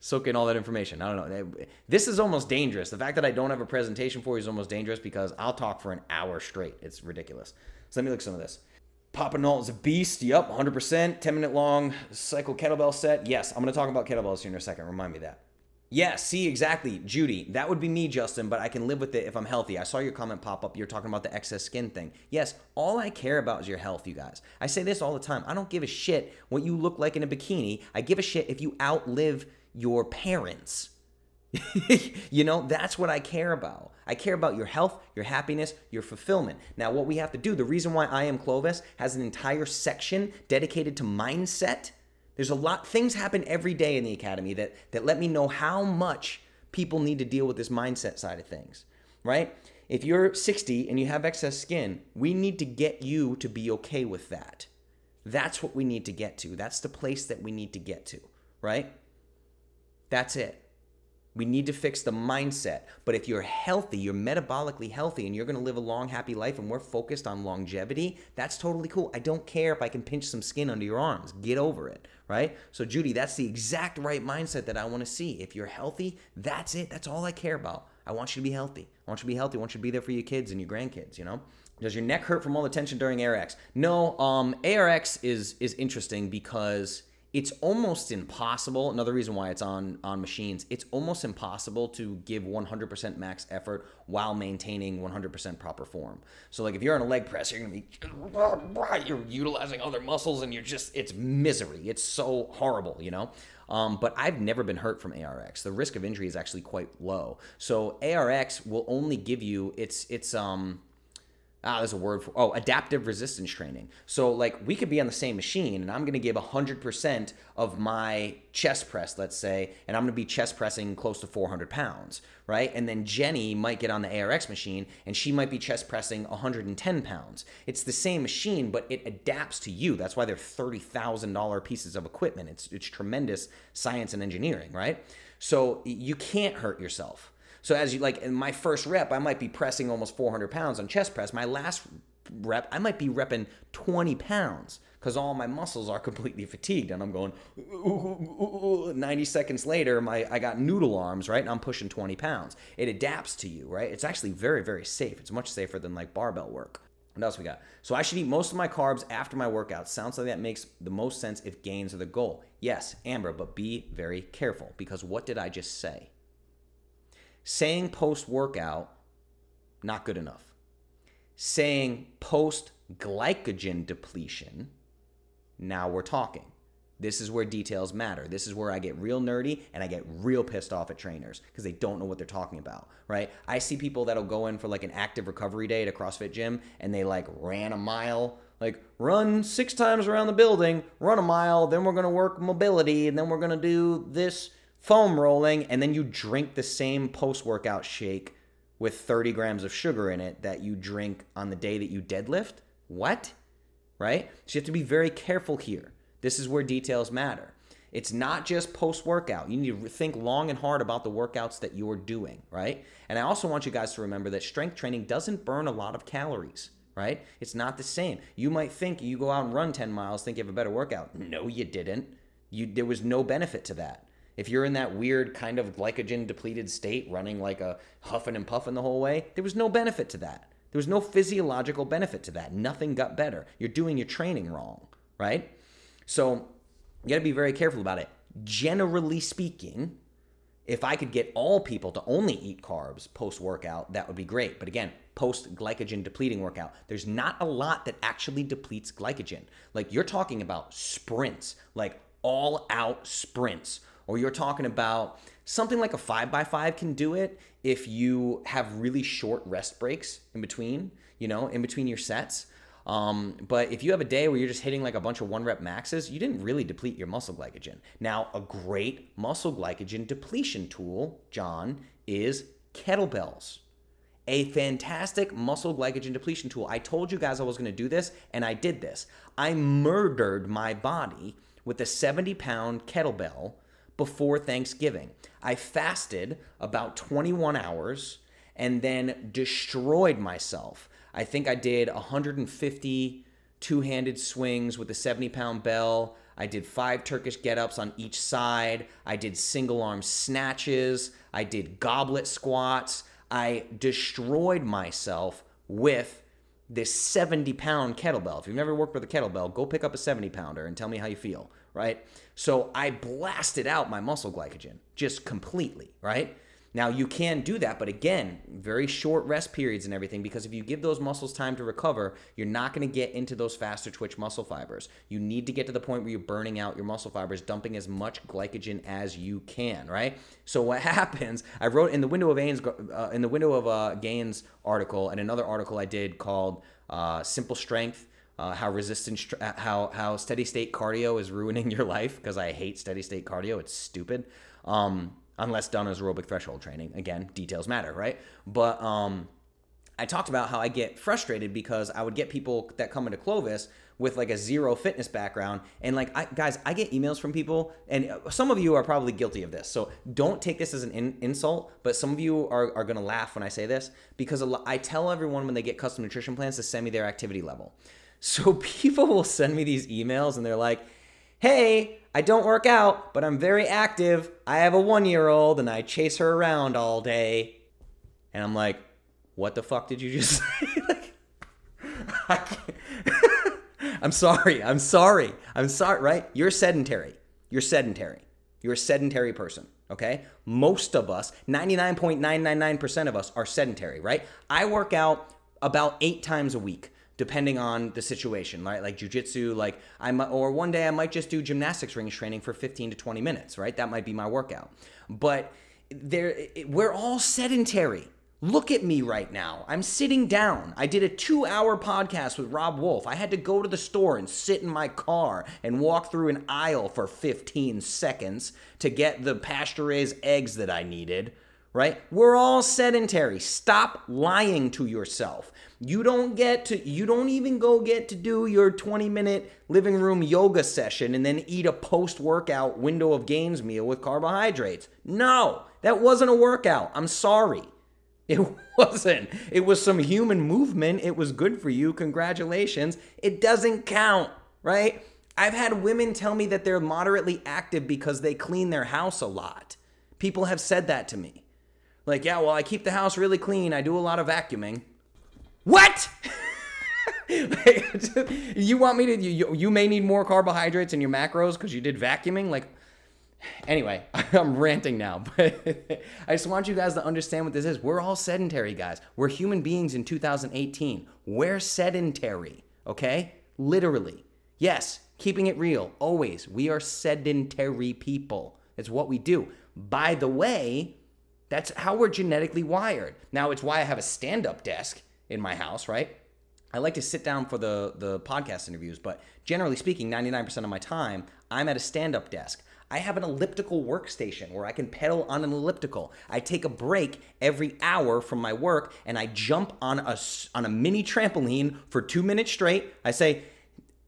soak in all that information. I don't know. This is almost dangerous. The fact that I don't have a presentation for you is almost dangerous because I'll talk for an hour straight. It's ridiculous. So let me look at some of this. Papa Null is a beast. Yep, 100%. 10 minute long cycle kettlebell set. Yes, I'm going to talk about kettlebells here in a second. Remind me that. Yeah, see, exactly. Judy, that would be me, Justin, but I can live with it if I'm healthy. I saw your comment pop up. You're talking about the excess skin thing. Yes, all I care about is your health, you guys. I say this all the time. I don't give a shit what you look like in a bikini. I give a shit if you outlive your parents. [laughs] you know, that's what I care about. I care about your health, your happiness, your fulfillment. Now, what we have to do, the reason why I Am Clovis has an entire section dedicated to mindset, there's a lot, things happen every day in the academy that, that let me know how much people need to deal with this mindset side of things, right? If you're 60 and you have excess skin, we need to get you to be okay with that. That's what we need to get to. That's the place that we need to get to, right? That's it. We need to fix the mindset. But if you're healthy, you're metabolically healthy, and you're going to live a long, happy life, and we're focused on longevity, that's totally cool. I don't care if I can pinch some skin under your arms. Get over it, right? So, Judy, that's the exact right mindset that I want to see. If you're healthy, that's it. That's all I care about. I want you to be healthy. I want you to be healthy. I want you to be there for your kids and your grandkids, you know? Does your neck hurt from all the tension during ARX? No, um, ARX is is interesting because it's almost impossible another reason why it's on on machines it's almost impossible to give 100% max effort while maintaining 100% proper form so like if you're on a leg press you're gonna be you're utilizing other muscles and you're just it's misery it's so horrible you know um, but I've never been hurt from ARX. The risk of injury is actually quite low. So ARX will only give you it's it's um ah, there's a word for oh adaptive resistance training. So like we could be on the same machine and i'm going to give 100% of my chest press let's say and i'm going to be chest pressing close to 400 pounds right? And then jenny might get on the arx machine and she might be chest pressing 110 pounds. It's the same machine but it adapts to you. That's why they're $30000 pieces of equipment. It's, it's tremendous science and engineering right? So you can't hurt yourself so as you like in my first rep, I might be pressing almost 400 pounds on chest press. My last rep, I might be repping 20 pounds because all my muscles are completely fatigued and I'm going ooh, ooh, ooh, 90 seconds later my I got noodle arms right? And I'm pushing 20 pounds. It adapts to you right? It's actually very very safe. It's much safer than like barbell work. What else we got? So I should eat most of my carbs after my workout. Sounds like that makes the most sense if gains are the goal. Yes Amber but be very careful because what did I just say Saying post workout, not good enough. Saying post glycogen depletion, now we're talking. This is where details matter. This is where I get real nerdy and I get real pissed off at trainers because they don't know what they're talking about, right? I see people that'll go in for like an active recovery day at a CrossFit gym and they like ran a mile, like run six times around the building, run a mile, then we're gonna work mobility, and then we're gonna do this foam rolling, and then you drink the same post workout shake with 30 grams of sugar in it that you drink on the day that you deadlift. What? Right? So you have to be very careful here. This is where details matter. It's not just post workout. You need to think long and hard about the workouts that you're doing, right? And I also want you guys to remember that strength training doesn't burn a lot of calories, right? It's not the same. You might think you go out and run 10 miles, think you have a better workout. No, you didn't. You there was no benefit to that. If you're in that weird kind of glycogen depleted state, running like a huffing and puffing the whole way, there was no benefit to that. There was no physiological benefit to that. Nothing got better. You're doing your training wrong, right? So you got to be very careful about it. Generally speaking, if I could get all people to only eat carbs post workout, that would be great. But again, post glycogen depleting workout, there's not a lot that actually depletes glycogen. Like you're talking about sprints, like all out sprints or you're talking about something like a 5x5 can do it if you have really short rest breaks in between, you know, in between your sets. Um, but if you have a day where you're just hitting like a bunch of one rep maxes, you didn't really deplete your muscle glycogen. Now, a great muscle glycogen depletion tool, John, is kettlebells. A fantastic muscle glycogen depletion tool. I told you guys I was to do this, and I did this. I murdered my body with a 70 pound kettlebell before Thanksgiving. I fasted about 21 hours and then destroyed myself. I think I did 150 two handed swings with a 70 pound bell. I did five Turkish get ups on each side. I did single arm snatches. I did goblet squats. I destroyed myself with this 70 pound kettlebell. If you've never worked with a kettlebell, go pick up a 70 pounder and tell me how you feel, right? So I blasted out my muscle glycogen just completely, right? Now you can do that, but again, very short rest periods and everything because if you give those muscles time to recover, you're not going to get into those faster twitch muscle fibers. You need to get to the point where you're burning out your muscle fibers, dumping as much glycogen as you can, right? So what [laughs] happens? I wrote in the window of Gains, uh, in the window of uh, Gains article, and another article I did called uh, "Simple Strength." Uh, how resistance, uh, how how steady state cardio is ruining [laughs] your life because I hate steady state cardio. It's stupid. Um, unless done as aerobic threshold training. Again, details matter, right? But um, I talked about how I get frustrated because I would get people that come into Clovis with like a zero fitness background and like I, guys i get emails from people and some of you are probably guilty of this so don't take this as an in, insult but some of you are, are going to laugh when i say this because i tell everyone when they get custom nutrition plans to send me their activity level so [laughs] people will send me these emails and they're like hey I don't work out, but I'm very active. I have a one year old and I chase her around all day. And I'm like, what the fuck did you just [laughs] say? like, [laughs] I'm sorry. I'm sorry. I'm sorry, right? You're sedentary. You're sedentary. You're a sedentary person, okay? Most of us, 99.999% of us, are sedentary, right? I work out about eight times a week depending on the situation, right? Like jujitsu, like I might, or one day I might just do gymnastics rings training for 15 to 20 minutes, right? That might be my workout. But there, we're all sedentary. Look at me right now. I'm sitting down. I did a two hour podcast with Robb Wolf. I had to go to the store and sit in my car and walk through an aisle for 15 seconds to get the pasture raised eggs that I needed, right? We're all sedentary. Stop lying to yourself. You don't get to, you don't even go get to do your 20 minute living room yoga session and then eat a post workout window of gains meal with carbohydrates. No, that wasn't a workout. I'm sorry. It [laughs] wasn't. It was some human movement. It was good for you. Congratulations. It doesn't count, right? I've had women tell me that they're moderately active because they clean their house a lot. People have said that to me. Like, yeah, well, I keep the house really clean. I do a lot of vacuuming. What? [laughs] [laughs] you want me to? You, you may need more carbohydrates in your macros because you did vacuuming. Like, anyway, [laughs] I'm ranting now, but I just want you guys to understand what this is. We're all sedentary, guys. We're human beings in 2018. We're sedentary, okay? Literally. Yes, Keeping it real, always. We are sedentary people. It's what we do. By the way, that's how we're genetically wired. Now, it's why I have a stand up desk in my house, right? I like to sit down for the, the podcast interviews, but generally speaking, 99% of my time, I'm at a stand up desk. I have an elliptical workstation where I can pedal on an elliptical. I take a break every hour from my work and I jump on a, on a mini trampoline for two minutes straight. I say,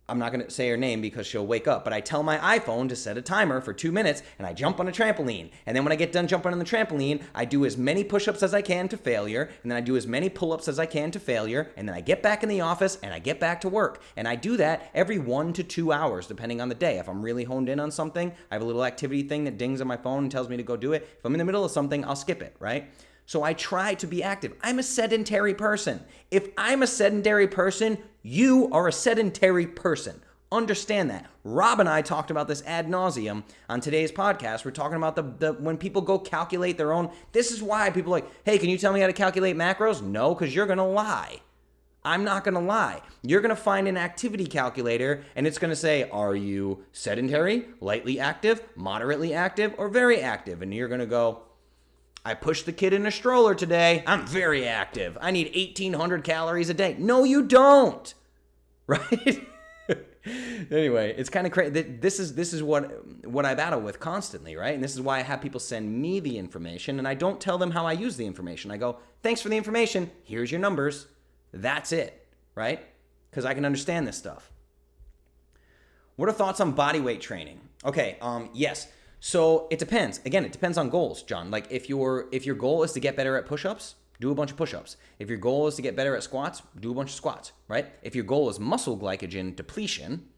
I'm not going to say her name because she'll wake up, but I tell my iPhone to set a timer for two minutes and I jump on a trampoline. And then when I get done jumping on the trampoline, I do as many push ups as I can to failure. And then I do as many pull ups as I can to failure. And then I get back in the office and I get back to work. And I do that every one to two hours, depending on the day. If I'm really honed in on something, I have a little activity thing that dings on my phone and tells me to go do it. If I'm in the middle of something, I'll skip it, right? So I try to be active. I'm a sedentary person. If I'm a sedentary person, you are a sedentary person. Understand that. Rob and I talked about this ad nauseum on today's podcast. We're talking about the, the when people go calculate their own. This is why people like, hey, can you tell me how to calculate macros? No, because you're gonna lie. I'm not gonna lie. You're gonna find an activity calculator and it's gonna say, are you sedentary, lightly active, moderately active, or very active? And you're gonna go, I pushed the kid in a stroller today. I'm very active. I need 1,800 calories a day. No, you don't. [laughs] Right? anyway, it's kind of crazy. This is this is what what I battle with constantly, right? And this is why I have people send me the information, and I don't tell them how I use the information. I go, "Thanks for the information. Here's your numbers. That's it." Right? Because I can understand this stuff. What are thoughts on body weight training? Okay, um, yes. So it depends. Again, it depends on goals, John. Like if your if your goal is to get better at push-ups, do a bunch of push-ups. If your goal is to get better at squats, do a bunch of squats, right? If your goal is muscle glycogen depletion,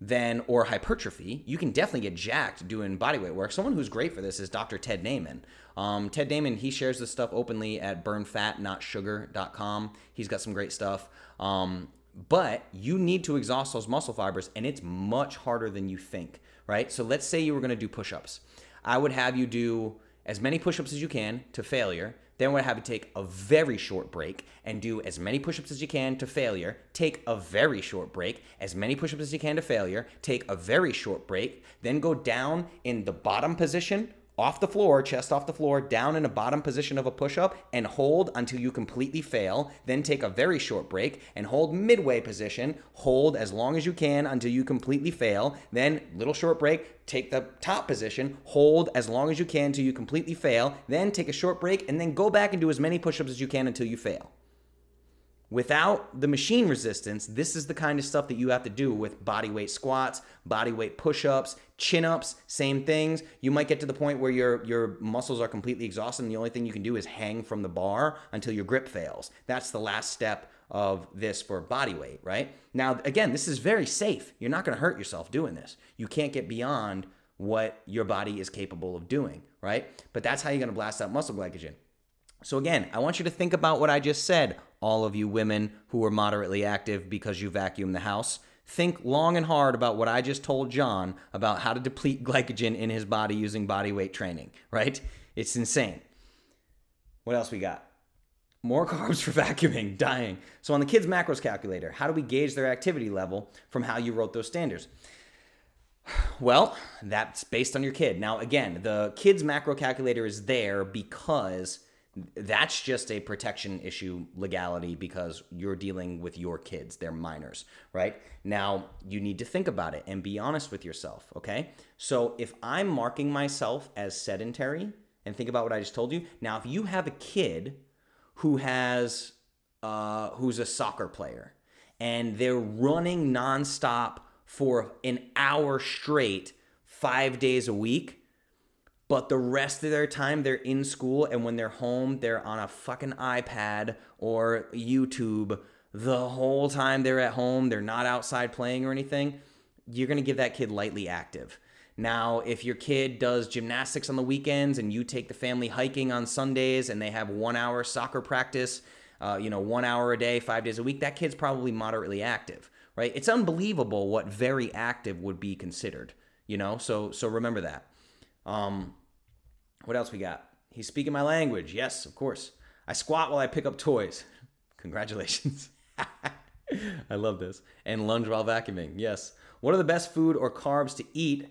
then or hypertrophy, you can definitely get jacked doing bodyweight work. Someone who's great for this is Dr. Ted Naiman. Um, Ted Naiman, he shares this stuff openly at burnfatnotsugar.com. He's got some great stuff. Um, but you need to exhaust those muscle fibers, and it's much harder than you think, right? So let's say you were going to do push-ups. I would have you do as many push-ups as you can to failure then going to have you take a very short break and do as many push ups as you can to failure. Take a very short break, as many push ups as you can to failure. Take a very short break. Then go down in the bottom position off the floor, chest off the floor, down in a bottom position of a push up, and hold until you completely fail. Then take a very short break and hold midway position. Hold as long as you can until you completely fail. Then, little short break, take the top position, hold as long as you can until you completely fail. Then, take a short break, and then go back and do as many push ups as you can until you fail. Without the machine resistance, this is the kind of stuff that you have to do with body weight squats, body weight push-ups, chin-ups, same things. You might get to the point where your your muscles are completely exhausted and the only thing you can do is hang from the bar until your grip fails. That's the last step of this for body weight, right? Now, again, this is very safe. You're not going to hurt yourself doing this. You can't get beyond what your body is capable of doing, right? But that's how you're going to blast out muscle glycogen. So again, I want you to think about what I just said all of you women who are moderately active because you vacuum the house. Think long and hard about what I just told John about how to deplete [laughs] glycogen in his body using body weight training, right? It's insane. What else we got? More [laughs] carbs for vacuuming, dying. So on the kids' macros calculator, how do we gauge their activity level from how you wrote those standards? [sighs] Well, that's based on your kid. Now, again, the kids' macro calculator is there because that's just a protection issue legality because you're dealing with your kids. They're minors right? Now you need to think about it and be honest with yourself okay? So if i'm marking myself as sedentary and think about what i just told you now if you have a kid who has uh, who's a soccer player and they're running nonstop for an hour straight five days a week but the rest of their time they're in school and when they're home they're on a fucking iPad or YouTube. The whole time they're at home they're not outside playing or anything you're going to give that kid lightly active. Now if your kid does gymnastics on the weekends and you take the family hiking on Sundays and they have 1 hour soccer practice uh, you know 1 hour a day 5 days a week that kid's probably moderately active right? It's unbelievable what very active would be considered you know? So so remember that. Um, what else we got? He's speaking my language. Yes, of course. I squat while I pick up toys. [laughs] Congratulations. [laughs] I love this. And lunge while vacuuming. Yes. What are the best food or carbs to eat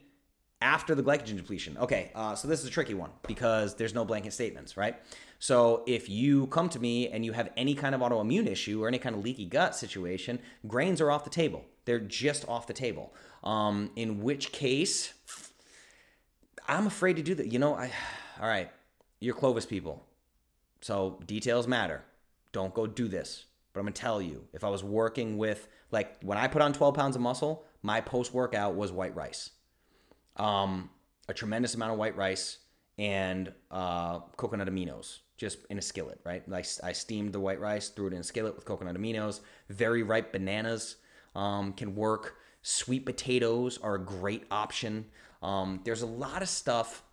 after the glycogen depletion? Okay, uh, so this is a tricky one because there's no blanket statements, right? So if you come to me and you have any kind of autoimmune issue or any kind of leaky gut situation, grains are off the table. They're just off the table. Um, in which case, I'm afraid to do that. You know, I, [sighs] all right, you're Clovis people. So details matter. Don't go do this. But I'm going to tell you, if I was working with, like, when I put on 12 pounds of muscle, my post workout was white rice. Um, a tremendous amount of white rice and uh, coconut aminos just in a skillet, right? Like I steamed the white rice, threw it in a skillet with coconut aminos. Very ripe bananas um, can work. Sweet potatoes are a great option. Um, there's a lot of stuff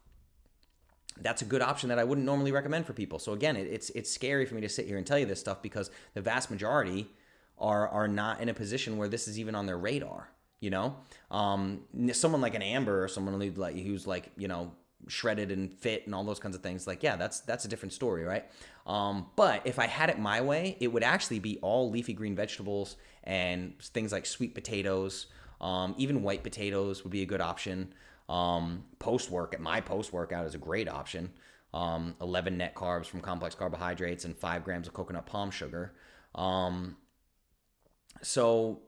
that's a good option that I wouldn't normally recommend for people. So again, it, it's it's scary for me to sit here and tell you this stuff because the vast majority are are not in a position where this is even on their radar. You know, um, someone like an Amber or someone who's like you know shredded and fit and all those kinds of things. Like yeah, that's that's a different story, right? Um, but if I had it my way, it would actually be all leafy green vegetables and things like sweet potatoes. Um, even white potatoes would be a good option. Um, post work, my post workout is a great option. Um, 11 net carbs from complex carbohydrates and five grams of coconut palm sugar. Um, so,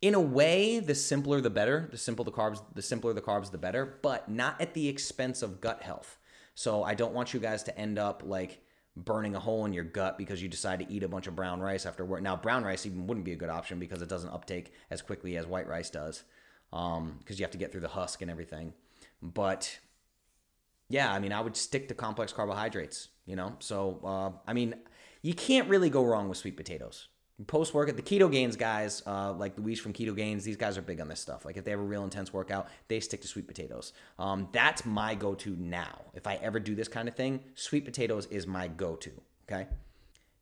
in a way, the simpler the better. The simple the carbs, the simpler the carbs, the better. But not at the expense of gut health. So I don't want you guys to end up like burning a hole in your gut because you decide to eat a bunch of brown rice after work. Now, brown rice even wouldn't be a good option because it doesn't uptake as quickly as white rice does because um, you have to get through the husk and everything. But yeah, I mean, I would stick to complex carbohydrates, you know? So, uh, I mean, you can't really go wrong with sweet potatoes. Post workout, the keto gains guys, uh, like Luis from Keto Gains, these guys are big on this stuff. Like if they have a real intense workout, they stick to sweet potatoes. Um, that's my go to now. If I ever do this kind of thing, sweet potatoes is my go to. Okay.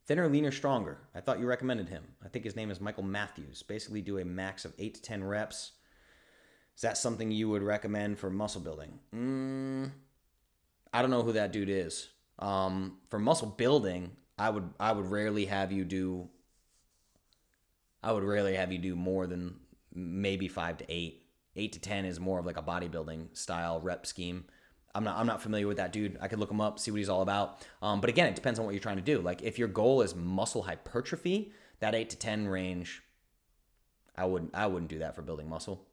Thinner, leaner, stronger. I thought you recommended him. I think his name is Michael Matthews. Basically, do a max of eight to 10 reps is that something you would recommend for muscle building? Mm, I don't know who that dude is. Um, for muscle building, I would I would rarely have you do. I would rarely have you do more than maybe five to eight. Eight to ten is more of like a bodybuilding style rep scheme. I'm not I'm not familiar with that dude. I could look him up, see what he's all about. Um, but again, it depends on what you're trying to do. Like if your goal is muscle hypertrophy, that eight to ten range, I wouldn't I wouldn't do that for building muscle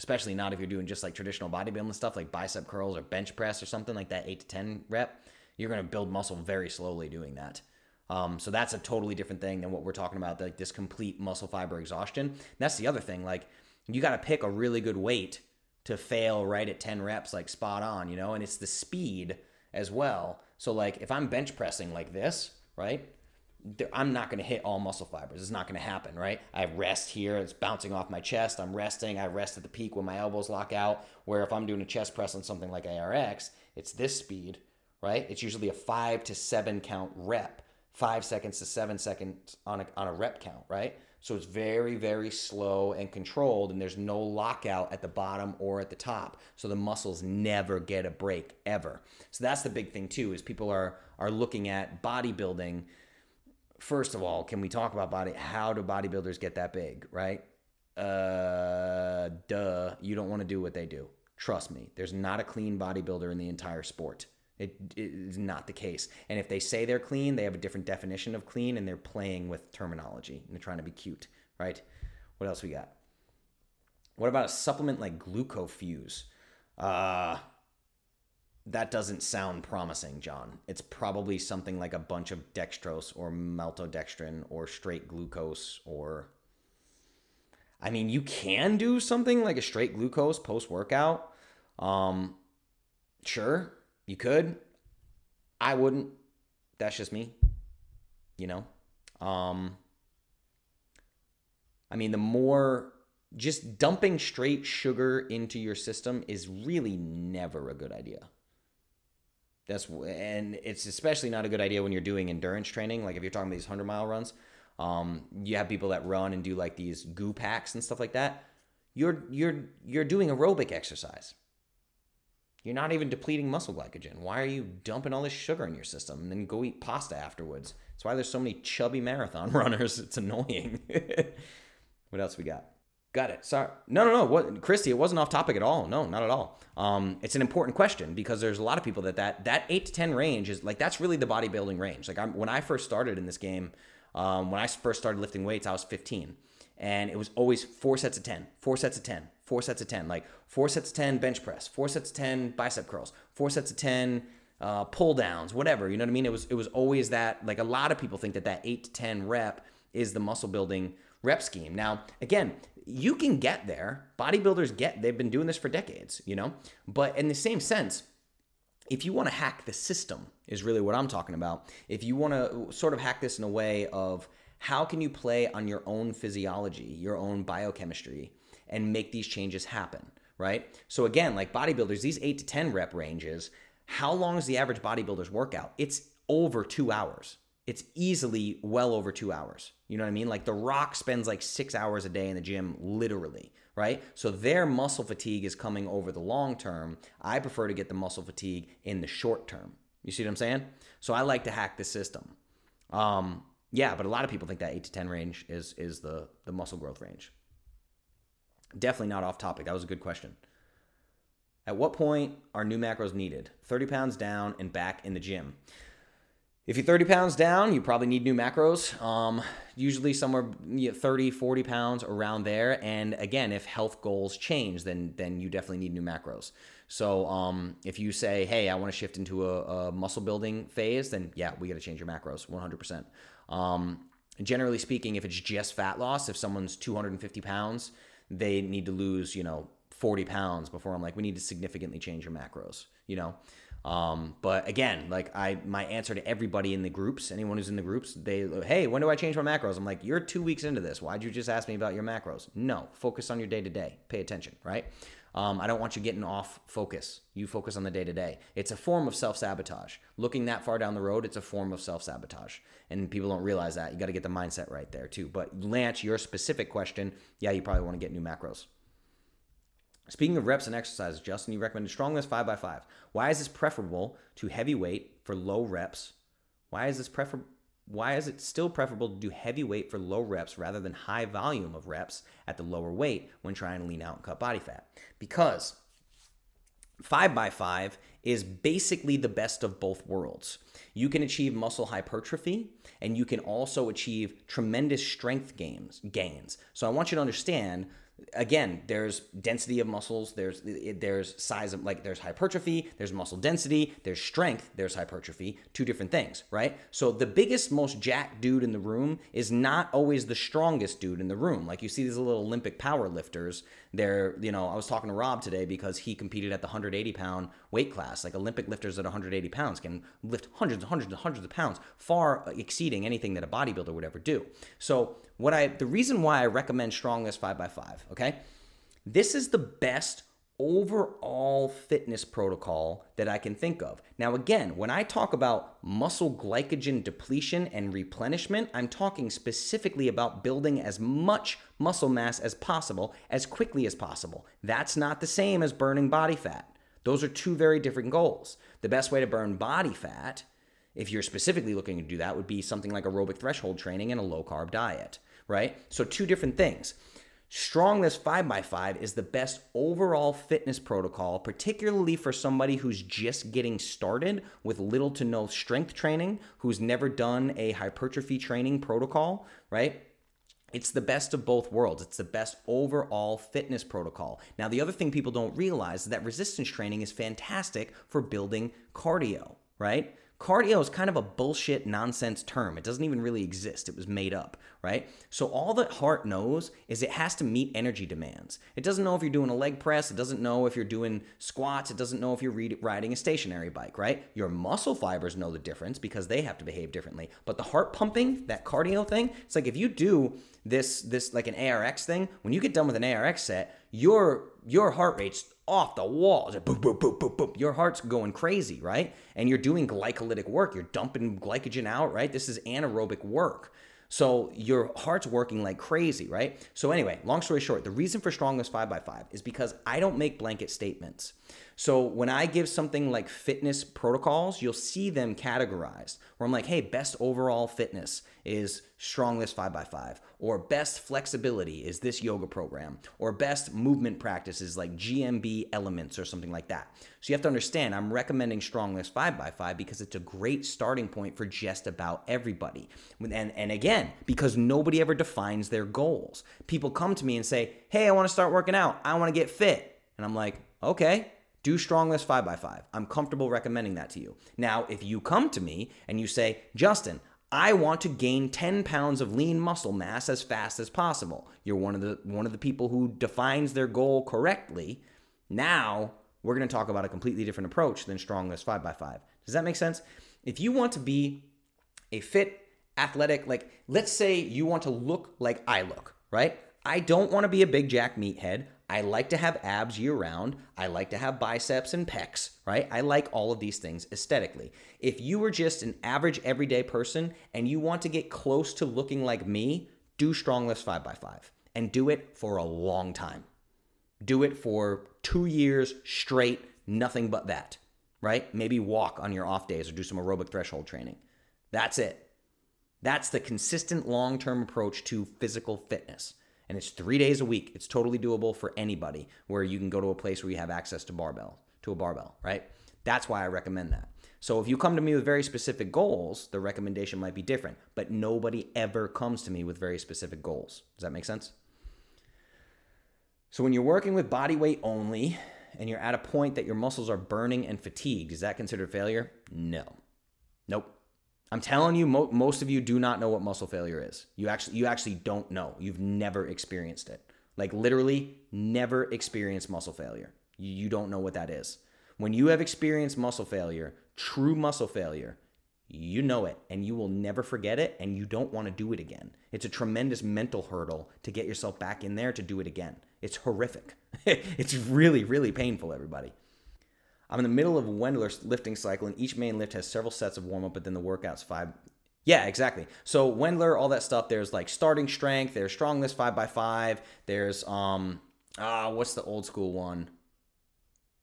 especially not if you're doing just like traditional bodybuilding stuff like bicep curls or bench press or something like that, eight to 10 rep, you're going to build muscle very slowly doing that. Um, so that's a totally different thing than what we're talking about, like this complete muscle fiber exhaustion. And that's the other thing. Like you got to pick a really good weight to fail right at 10 reps, like spot on, you know, and it's the speed as well. So like if I'm bench pressing like this, right? I'm not going to hit all muscle fibers. It's not going to happen, right? I rest here. It's bouncing off my chest. I'm resting. I rest at the peak when my elbows lock out. Where if I'm doing a chest press on something like ARX, it's this speed, right? It's usually a five to seven count rep, five seconds to seven seconds on a, on a rep count, right? So it's very, very slow and controlled, and there's no lockout at the bottom or at the top. So the muscles never get a break ever. So that's the big thing too, is people are are looking at bodybuilding first of all, can we talk about body? How do bodybuilders get that big, right? Uh, duh. You don't want to do what they do. Trust me. There's not a clean bodybuilder in the entire sport. It, it is not the case. And if they say they're clean, they have a different definition of clean and they're playing with terminology and they're trying to be cute, right? What else we got? What about a supplement like Glycofuse? Uh, that doesn't sound promising, John. It's probably something like a bunch of dextrose or maltodextrin or straight glucose or. I mean, you can do something like a straight glucose post workout. Um, sure, you could. I wouldn't. That's just me. You know? Um, I mean, the more just dumping straight sugar into your system is really never a good idea. That's and it's especially not a good idea when you're doing endurance training. Like if you're talking about these hundred mile runs, um, you have people that run and do like these goo packs and stuff like that. You're you're you're doing aerobic exercise. You're not even depleting muscle glycogen. Why are you dumping all this sugar in your system and then go eat pasta afterwards? That's why there's so many chubby marathon [laughs] runners. It's annoying. [laughs] what else we got? Got it. Sorry. No, no, no. What, Christy? It wasn't off topic at all. No, not at all. Um, it's an important question because there's a lot of people that that that eight to ten range is like that's really the bodybuilding range. Like I'm, when I first started in this game, um, when I first started lifting weights, I was 15, and it was always four sets of 10, four sets of 10, four sets of 10, like four sets of 10 bench press, four sets of 10 bicep curls, four sets of 10 uh, pull downs, whatever. You know what I mean? It was it was always that. Like a lot of people think that that eight to 10 rep is the muscle building rep scheme. Now, again, you can get there. Bodybuilders get, they've been doing this for decades, you know? But in the same sense, if you want to hack the system, is really what I'm talking about. If you want to sort of hack this in a way of how can you play on your own physiology, your own biochemistry, and make these changes happen, right? So, again, like bodybuilders, these eight to 10 rep ranges, how long is the average bodybuilder's workout? It's over two hours it's easily well over two hours. You know what I mean? Like The Rock spends like six hours a day in the gym, literally, right? So their muscle fatigue is coming over the long term. I prefer to get the muscle fatigue in the short term. You see what I'm saying? So I like to hack the system. Um, yeah, but a lot of people think that eight to ten range is is the the muscle growth range. Definitely not off topic. That was a good question. At what point are new macros needed? 30 pounds down and back in the gym. If you're 30 pounds down, you probably need new macros. Um, usually somewhere 30, 40 pounds around there. And again, if health goals change, then then you definitely need new macros. So um, if you say, hey, I want to shift into a, a, muscle building phase, then yeah, we got to change your macros 100%. Um, generally speaking, if it's just fat loss, if someone's 250 pounds, they need to lose, you know, 40 pounds before I'm like, we need to significantly change your macros, you know? Um, but again, like I, my answer to everybody in the groups, anyone who's in the groups, they, hey, when do I change my macros? I'm like, you're two weeks into this. Why'd you just ask me about your macros? No, focus on your day to day. Pay attention, right? Um, I don't want you getting off focus. You focus on the day to day. It's a form of self sabotage. Looking that far down the road, it's a form of self sabotage. And people don't realize that. You got to get the mindset right there, too. But Lance, your specific question, yeah, you probably want to get new macros. Speaking of reps and exercises, Justin, you recommended StrongLifts 5x5. Why is this preferable to heavy weight for low reps? Why is this prefer why is it still preferable to do heavy weight for low reps rather than high volume of reps at the lower weight when trying to lean out and cut body fat? Because 5x5 is basically the best of both worlds. You can achieve muscle hypertrophy and you can also achieve tremendous strength gains. So I want you to understand again there's density of muscles there's there's size of like there's hypertrophy there's muscle density there's strength there's hypertrophy two different things right? So the biggest most jack dude in the room is not always the strongest dude in the room. Like you see these little olympic power lifters they're you know i was talking to rob today because he competed at the 180 pound weight class like olympic lifters at 180 pounds can lift hundreds and hundreds and hundreds of pounds far exceeding anything that a bodybuilder would ever do so what I the reason why I recommend StrongLifts 5x5, okay? This is the best overall fitness protocol that I can think of. Now, again, when I talk about muscle glycogen depletion and replenishment, I'm talking specifically about building as much muscle mass as possible as quickly as possible. That's not the same as burning body fat. Those are two very different goals. The best way to burn body fat, if you're specifically looking to do that, would be something like aerobic threshold training and a low carb diet right? So, two different things. StrongLifts 5x5 is the best overall fitness protocol, particularly for somebody who's just getting started with little to no strength training, who's never done a hypertrophy training protocol, right? It's the best of both worlds. It's the best overall fitness protocol. Now, the other thing people don't realize is that resistance training is fantastic for building cardio, right? Cardio is kind of a bullshit nonsense term. It doesn't even really exist. It was made up, right? So all the heart knows is it has to meet energy demands. It doesn't know if you're doing a leg press, it doesn't know if you're doing squats, it doesn't know if you're riding a stationary bike, right? Your muscle fibers know the difference because they have to behave differently. But the heart pumping, that cardio thing, it's like if you do this this like an ARX thing, when you get done with an ARX set, your your heart rate's off the walls. Boop, boop, boop, boop, boop. Your heart's going crazy, right? And you're doing glycolytic work. You're dumping glycogen out, right? This is anaerobic work. So your heart's working like crazy, right? So anyway, long story short, the reason for StrongLifts 5x5 is because I don't make blanket statements. So when I give something like fitness protocols, you'll see them categorized. Where I'm like, hey, best overall fitness is StrongLifts 5x5, or best flexibility is this yoga program, or best movement practices like GMB elements or something like that. So you have to understand, I'm recommending StrongLifts 5x5 because it's a great starting point for just about everybody. And, and again, because nobody ever defines their goals. People come to me and say, hey, I want to start working out, I want to get fit. And I'm like, okay, do StrongLifts 5x5. I'm comfortable recommending that to you. Now, if you come to me and you say, Justin, I want to gain 10 pounds of lean muscle mass as fast as possible. You're one of the one of the people who defines their goal correctly. Now, we're going to talk about a completely different approach than StrongLifts 5x5. Does that make sense? If you want to be a fit, athletic, like let's say you want to look like I look, right? I don't want to be a big jack meathead. I like to have abs year round. I like to have biceps and pecs, right? I like all of these things aesthetically. If you were just an average everyday person and you want to get close to looking like me, do StrongLifts 5x5 and do it for a long time. Do it for two years straight, nothing but that, right? Maybe walk on your off days or do some aerobic threshold training. That's it. That's the consistent long term approach to physical fitness and it's three days a week. It's totally doable for anybody where you can go to a place where you have access to barbell, to a barbell, right? That's why I recommend that. So if you come to me with very specific goals, the recommendation might be different, but nobody ever comes to me with very specific goals. Does that make sense? So when you're working with body weight only and you're at a point that your muscles are burning and fatigued, is that considered failure? No. Nope. I'm telling you, mo- most of you do not know what muscle failure is. You actually, you actually don't know. You've never experienced it. Like literally, never experienced muscle failure. You, you don't know what that is. When you have experienced muscle failure, true muscle failure, you know it and you will never forget it and you don't want to do it again. It's a tremendous mental hurdle to get yourself back in there to do it again. It's horrific. [laughs] it's really, really painful, everybody. I'm in the middle of a Wendler lifting cycle, and each main lift has several sets of warm up, but then the workout's five. Yeah, exactly. So Wendler, all that stuff. There's like starting strength. There's StrongLifts five by five. There's um ah, what's the old school one?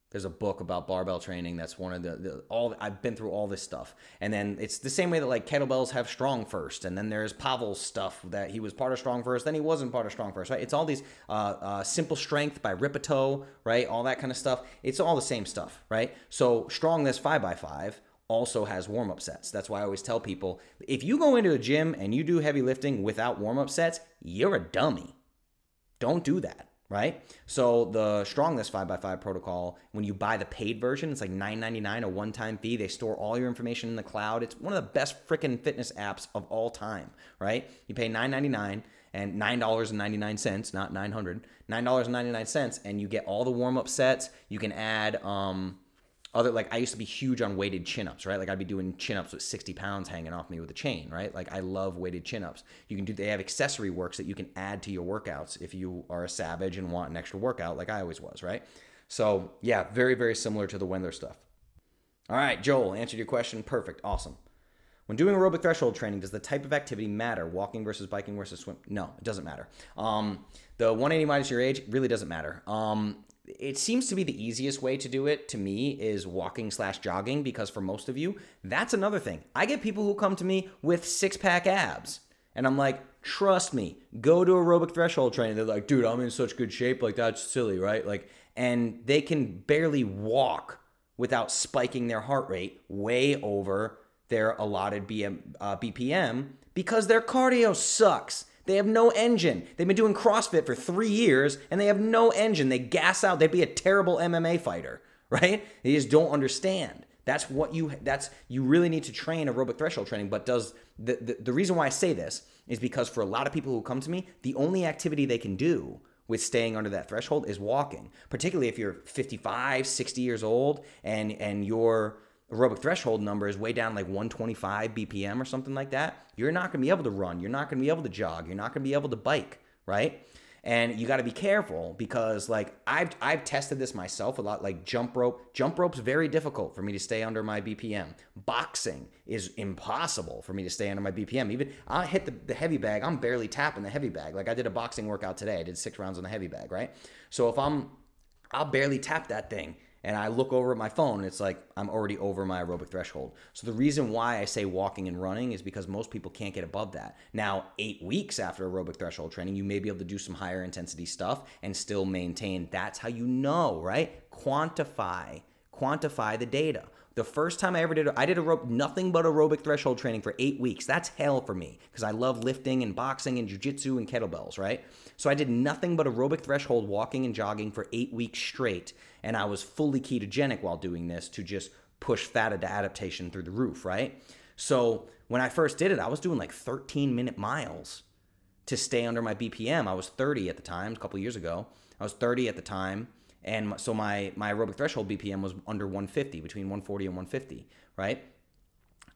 There's a book about barbell training. That's one of the, the, all. I've been through all this stuff, and then it's the same way that like kettlebells have strong first, and then there's Pavel's stuff that he was part of strong first, then he wasn't part of strong first, right? It's all these uh, uh, simple strength by Rippetoe, right? All that kind of stuff. It's all the same stuff, right? So StrongLifts five by five also has warm up sets. That's why I always tell people if you go into a gym and you do heavy lifting without warm up sets, you're a dummy. Don't do that right? So the StrongLifts 5x5 protocol, when you buy the paid version, it's like $9.99, a one-time fee. They store all your information in the cloud. It's one of the best freaking fitness apps of all time, right? You pay $9.99 and $9.99, not 900, $9.99, and you get all the warm-up sets. You can add um, other like I used to be huge on weighted chin ups, right? Like I'd be doing chin ups with 60 pounds hanging off me with a chain, right? Like I love weighted chin ups. You can do they have accessory works that you can add to your workouts if you are a savage and want an extra workout, like I always was, right? So yeah, very, very similar to the Wendler stuff. All right, Joel, answered your question. Perfect. Awesome. When doing aerobic threshold training, does the type of activity matter? Walking versus biking versus swim? No, it doesn't matter. Um, the 180 minus your age really doesn't matter. Um, it seems to be the easiest way to do it to me is walking slash jogging because for most of you that's another thing. I get people who come to me with six pack abs and i'm like trust me go to aerobic threshold training. They're like dude i'm in such good shape like that's silly right? Like and they can barely walk without spiking their heart rate way over their allotted BM, uh, bpm because their cardio sucks they have no engine. They've been doing CrossFit for three years and they have no engine. They gas out. They'd be a terrible MMA fighter, [laughs] right? They just don't understand. That's what you that's you really need to train aerobic threshold training. But does the, the, the reason why I say this is because for a lot of people who come to me, the only activity they can do with staying under that threshold is walking. Particularly if you're 55, 60 years old and and you're aerobic threshold number is way down like 125 BPM or something like that, you're not to be able to run. You're not to be able to jog. You're not to be able to bike, right? And you got to be careful because like I've I've tested this myself a lot. Like jump rope, jump rope's very difficult for me to stay under my BPM. Boxing is impossible for me to stay under my BPM. Even I hit the, the heavy bag, I'm barely tapping the heavy bag. Like I did a boxing workout today. I did six rounds on the heavy bag, right? So if I'm I'll barely tap that thing and I look over at my phone and it's like I'm already over my aerobic threshold. So the reason why I say walking and running is because most people can't get above that. Now, 8 weeks after aerobic threshold training, you may be able to do some higher intensity stuff and still maintain. That's how you know, right? Quantify quantify the data. The first time I ever did, I did aerobic, nothing but aerobic threshold training for eight weeks. That's hell for me because I love lifting and boxing and jujitsu and kettlebells, right? So I did nothing but aerobic threshold walking and jogging for eight weeks straight. And I was fully ketogenic while doing this to just push fat adaptation through the roof, right? So when I first did it, I was doing like 13 minute miles to stay under my BPM. I was 30 at the time, a couple years ago. I was 30 at the time and so my my aerobic threshold BPM was under 150, between 140 and 150, right?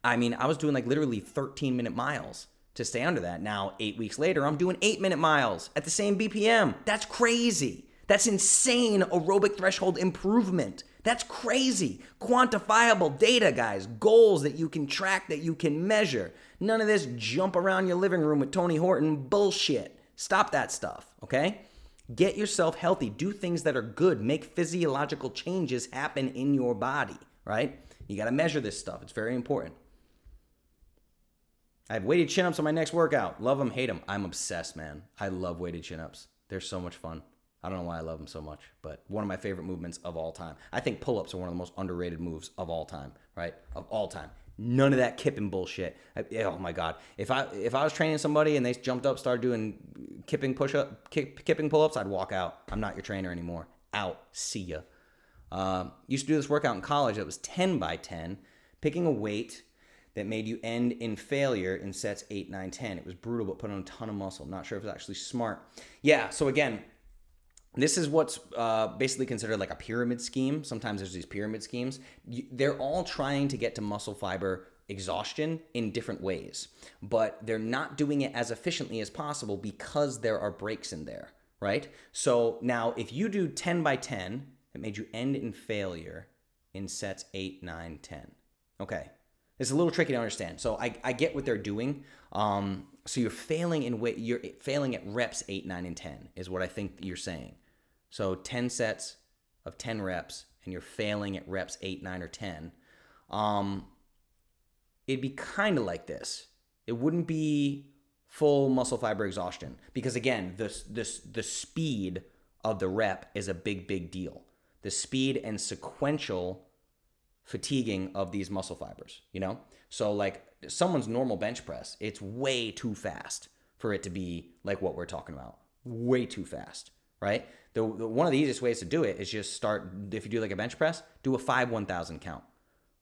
I mean, I was doing like literally 13 minute miles to stay under that. Now, eight weeks later, I'm doing eight minute miles at the same BPM. That's crazy. That's insane aerobic threshold improvement. That's crazy. Quantifiable data, guys. Goals that you can track, that you can measure. None of this jump around your living room with Tony Horton bullshit. Stop that stuff, okay? Get yourself healthy. Do things that are good. Make physiological changes happen in your body, right? You got to measure this stuff. It's very important. I have weighted chin ups on my next workout. Love them, hate them. I'm obsessed, man. I love weighted chin ups. They're so much fun. I don't know why I love them so much, but one of my favorite movements of all time. I think pull ups are one of the most underrated moves of all time, right? Of all time. None of that kipping bullshit. oh my god! If I if I was training somebody and they jumped up, started doing kipping push up, kip, kipping pull ups, I'd walk out. I'm not your trainer anymore. Out. See ya. Uh, used to do this workout in college. It was 10 by 10, picking a weight that made you end in failure in sets 8, 9, 10. It was brutal, but put on a ton of muscle. Not sure if it's actually smart. Yeah, so again, this is what's uh, basically considered like a pyramid scheme. Sometimes there's these pyramid schemes. they're all trying to get to muscle fiber exhaustion in different ways, but they're not doing it as efficiently as possible because there are breaks in there, right? So now, if you do 10 by 10, it made you end in failure in sets 8, 9, 10. Okay. It's a little tricky to understand. So I, I get what they're doing. Um, so you're failing in way you're failing at reps 8, 9, and 10 is what I think you're saying. So 10 sets of 10 reps, and you're failing at reps 8, 9, or 10. Um, it'd be kind of like this. It wouldn't be full muscle fiber exhaustion because again, the, the, the speed of the rep is a big, big deal. The speed and sequential fatiguing of these muscle fibers, you know? So like someone's normal bench press, it's way too fast for it to be like what we're talking about. Way too fast, right? The, the, one of the easiest ways to do it is just start if you do like a bench press, do a 5 1000 count.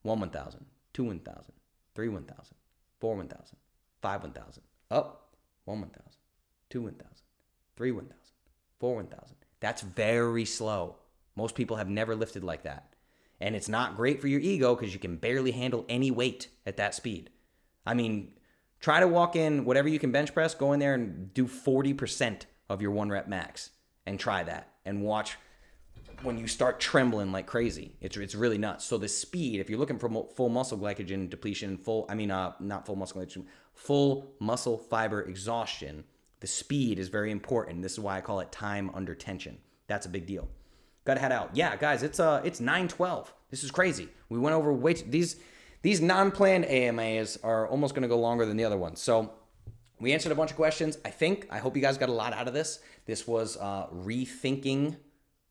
1 1000, 2 1000, 3 1000, 4 1000, 5 1000. Up. 1 1000, 2 1000, 3 1000, 4 1000. That's very slow. Most people have never lifted like that. And it's not great for your ego because you can barely handle any weight at that speed. I mean, try to walk in whatever you can bench press, go in there and do 40% of your one rep max and try that and watch when you start trembling like crazy. It's it's really nuts. So the speed, if you're looking for full muscle glycogen depletion, full I mean uh not full muscle glycogen, full muscle fiber exhaustion, the speed is very important. This is why I call it time under tension. That's a big deal. Got to head out. Yeah, guys, it's uh it's 9:12. This is crazy. We went over way too, these these non-planned AMAs are almost going to go longer than the other ones. So we answered a bunch of questions. I think, I hope you guys got a lot out of this. This was uh, rethinking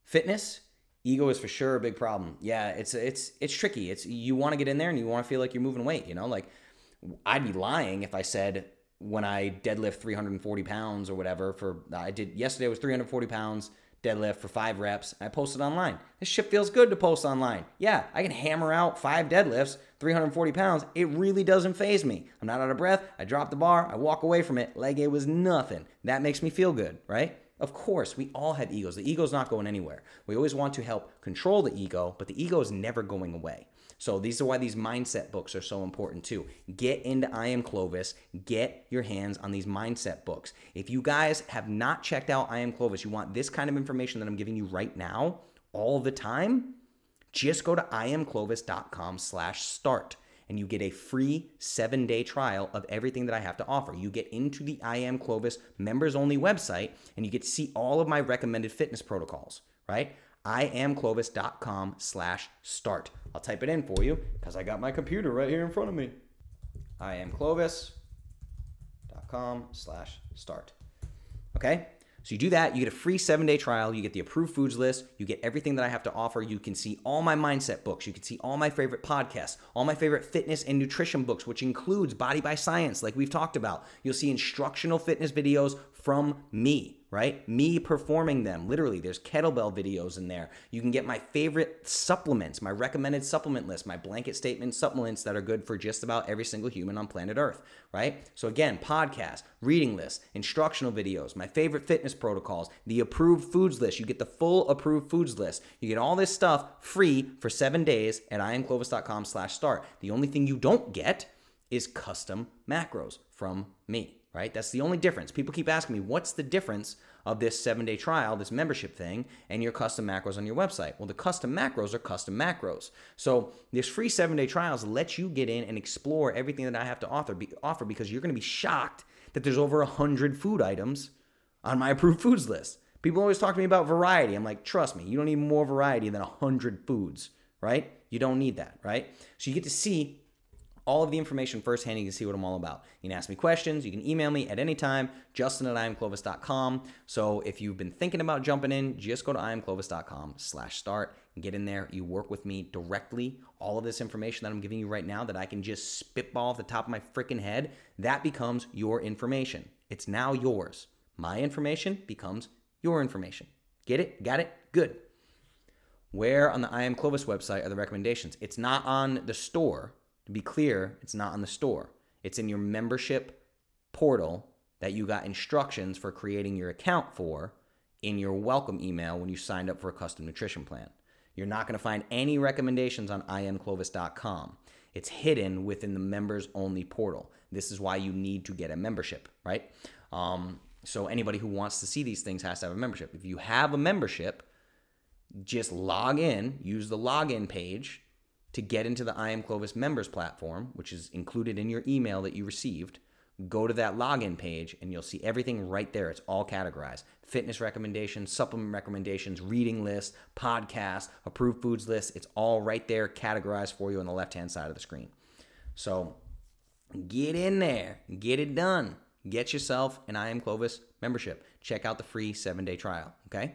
fitness. Ego is for sure a big problem. Yeah, it's it's it's tricky. It's you want to get in there and you want to feel like you're moving weight. You know, like I'd be lying if I said when I deadlift 340 pounds or whatever. For I did yesterday was 340 pounds deadlift for five reps. I posted online. This shit feels good to post online. Yeah, I can hammer out five deadlifts, 340 pounds. It really doesn't phase me. I'm not out of breath. I drop the bar. I walk away from it like it was nothing. That makes me feel good, right? Of course, we all have egos. The ego's not going anywhere. We always want to help control the ego, but the ego is never going away. So these are why these mindset books are so important too. Get into I Am Clovis. Get your hands on these mindset books. If you guys have not checked out I Am Clovis, you want this kind of information that I'm giving you right now all the time, just go to iamclovis.com slash start and you get a free seven day trial of everything that I have to offer. You get into the I Am Clovis members only website and you get to see all of my recommended fitness protocols, right? iamclovis.com slash start. I'll type it in for you because I got my computer right here in front of me. iamclovis.com slash start. Okay? So you do that, you get a free seven day trial, you get the approved foods list, you get everything that I have to offer. You can see all my mindset books, you can see all my favorite podcasts, all my favorite fitness and nutrition books, which includes Body by Science, like we've talked about. You'll see instructional fitness videos from me right? Me performing them. Literally, there's kettlebell videos in there. You can get my favorite supplements, my recommended supplement list, my blanket statement supplements that are good for just about every single human on planet Earth, right? So, again, podcast, reading list, instructional videos, my favorite fitness protocols, the approved foods list. You get the full approved foods list. You get all this stuff free for seven days at iamclovis.com slash start. The only thing you don't get is custom macros from me right? That's the only difference. People keep asking me, what's the difference of this seven day trial, this membership thing, and your custom macros on your website? Well, the custom macros are custom macros. So this free seven day trials lets you get in and explore everything that I have to offer, be, offer because you're going to be shocked that there's over a hundred food items on my [laughs] approved foods list. People always talk to me about variety. I'm like, trust me, you don't need more variety than a hundred foods, right? You don't need that, right? So you get to see all of the information firsthand. You can see what I'm all about. You can ask me questions. You can email me at any time, justin at iamclovis.com. So if you've been thinking about jumping in, just go to iamclovis.com slash start get in there. You work with me directly. All of this information that I'm giving you right now that I can just spitball off the top of my freaking head, that becomes your information. It's now yours. My information becomes your information. Get it? Got it? Good. Where on the I Am Clovis website are the recommendations? It's not on the store to be clear, it's not on the store. It's in your membership portal that you got instructions for creating your account for in your welcome email when you signed up for a custom nutrition plan. You're not going to find any recommendations on iamclovis.com. It's hidden within the members only portal. This is why you need to get a membership, right? Um, so anybody who wants to see these things has to have a membership. If you have a membership, just log in, use the login page, to get into the I Am Clovis members platform, which is included in your email that you received, go to that login page and you'll see everything right there. It's all categorized fitness recommendations, supplement recommendations, reading list, podcast, approved foods list. It's all right there, categorized for you on the left hand side of the screen. So get in there, get it done. Get yourself an I Am Clovis membership. Check out the free seven day trial. Okay.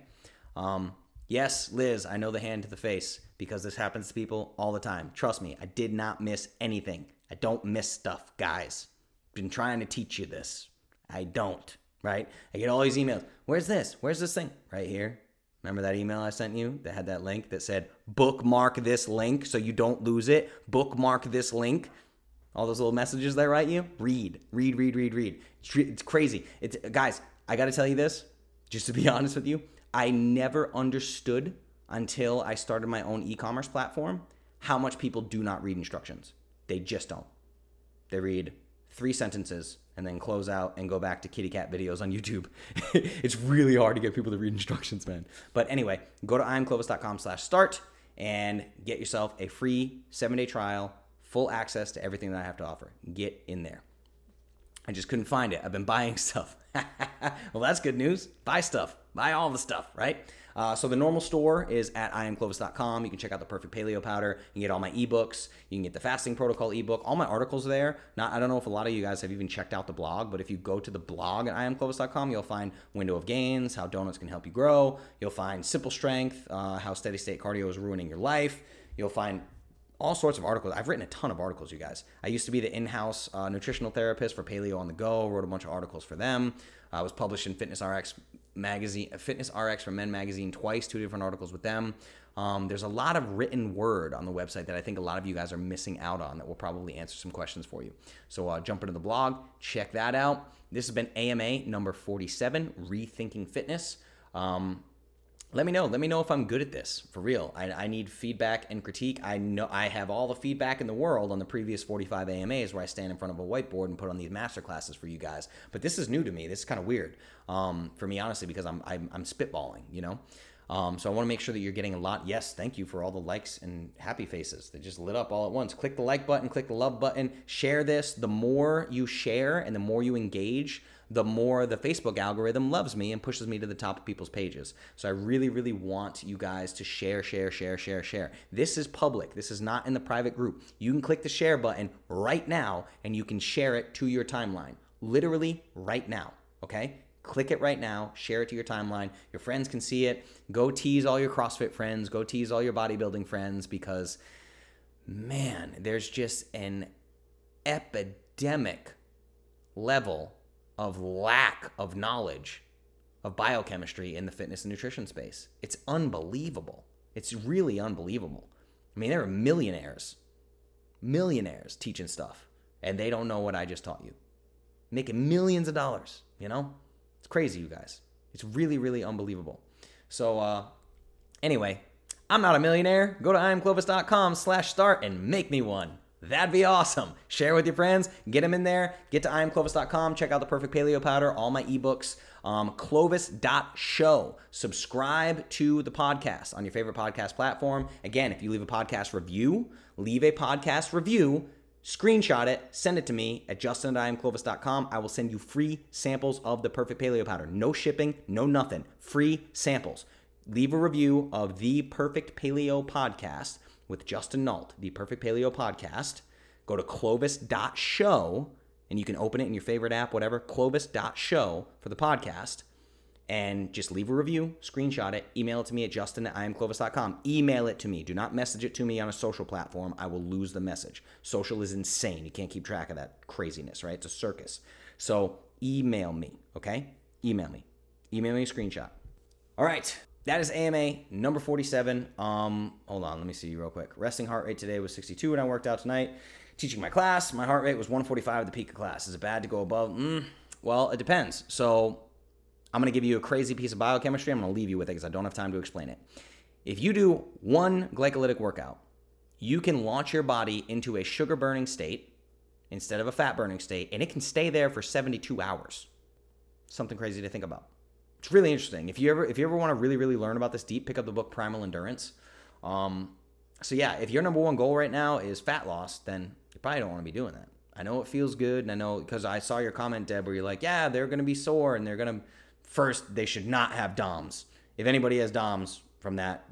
Um, yes, Liz, I know the hand to the face because this happens to people all the time. Trust me, I did not miss anything. I don't miss stuff, guys. Been trying to teach you this. I don't, right? I get all these emails. Where's this? Where's this thing? Right here. Remember that email I sent you that had that link that said bookmark this link so you don't lose it? Bookmark this link. All those little messages that write you? Read, read, read, read, read. It's crazy. It's guys, I got to tell you this, just to be [laughs] honest with you, I never understood until I started my own e commerce platform how much people do not read instructions. They just don't. They read three sentences and then close out and go back to kitty cat videos on YouTube. [laughs] it's really hard to get people to read instructions, man. But anyway, go to iamclovis.com slash start and get yourself a free seven day trial, full access to everything that I have to offer. Get in there. I just couldn't find it. I've been buying [laughs] stuff. well, that's good news. Buy stuff. Buy all the stuff, right? Uh, so the normal store is at iamclovis.com. You can check out the Perfect Paleo Powder. You can get all my ebooks. You can get the Fasting Protocol ebook. All my articles there. Not, I don't know if a lot of you guys have even checked out the blog, but if you go to the blog at iamclovis.com, you'll find Window of Gains, how donuts can help you grow. You'll find Simple Strength, uh, how steady state cardio is ruining your life. You'll find all sorts of articles. I've written a ton of articles, you guys. I used to be the in-house uh, nutritional therapist for Paleo on the Go. Wrote a bunch of articles for them. I was published in Fitness RX magazine, Fitness RX for Men magazine twice, two different articles with them. Um, there's a lot of written word on the website that I think a lot of you guys are missing out on that will probably answer some questions for you. So uh, jump into the blog, check that out. This has been AMA number 47, Rethinking Fitness. Um, let me know. Let me know if I'm good at this for real. I, I, need feedback and critique. I know I have all the feedback in the world on the previous 45 AMAs where I stand in front of a whiteboard and put on these master classes for you guys. But this is new to me. This is kind of weird um, for me, honestly, because I'm, I'm, I'm spitballing, you know. Um, so I want to make sure that you're getting a lot. Yes, thank you for all the likes and happy faces. They just lit up all at once. Click the like button, click the love button, share this. The more you share and the more you engage, the more the Facebook algorithm loves me and pushes me to the top of people's pages. So I really, really want you guys to share, share, share, share, share. This is public. This is not in the private group. You can click the share button right now and you can share it to your timeline. Literally right now. Okay? Click it right now, share it to your timeline. Your friends can see it. Go tease all your CrossFit friends, go tease all your bodybuilding friends because, man, there's just an epidemic level of lack of knowledge of biochemistry in the fitness and nutrition space. It's unbelievable. It's really unbelievable. I mean, there are millionaires, millionaires teaching stuff, and they don't know what I just taught you. Making millions of dollars, you know? It's crazy, you guys. It's really, really unbelievable. So, uh, anyway, I'm not a millionaire. Go to iamclovis.com slash start and make me one. That'd be awesome. Share with your friends, get them in there. Get to iamclovis.com, check out the perfect paleo powder, all my ebooks, um, clovis.show. Subscribe to the podcast on your favorite podcast platform. Again, if you leave a podcast review, leave a podcast review Screenshot it, send it to me at justin at iamclovis.com. I will send you free samples of the perfect paleo powder. No shipping, no nothing. Free samples. Leave a review of the Perfect Paleo Podcast with Justin Nault, the Perfect Paleo Podcast. Go to clovis.show and you can open it in your favorite app, whatever, clovis.show for the podcast and just leave a review, screenshot it, email it to me at justin at iamclovis.com. Email it to me. Do not message it to me on a social platform. I will lose the message. Social is insane. You can't keep track of that craziness, right? It's a circus. So email me, okay? Email me. Email me a screenshot. All right. That is AMA number 47. Um, hold on, let me see you real quick. Resting heart rate today was 62 when I worked out tonight. Teaching my class, my heart rate was 145 at the peak of class. Is it bad to go above? Mm, well, it depends. So I'm going to give you a crazy piece of biochemistry. I'm going to leave you with it because I don't have time to explain it. If you do one glycolytic workout, you can launch your body into a sugar burning state instead of a fat burning state, and it can stay there for 72 hours. Something crazy to think about. It's really interesting. If you ever if you ever want to really really learn about this deep, pick up the book Primal Endurance. Um, so yeah, if your number one goal right now is fat loss, then you probably don't want to be doing that. I know it feels good, and I know because I saw your comment, Deb, where you're like, yeah, they're to be sore and they're to first, they should not have DOMs. If anybody has DOMs from that,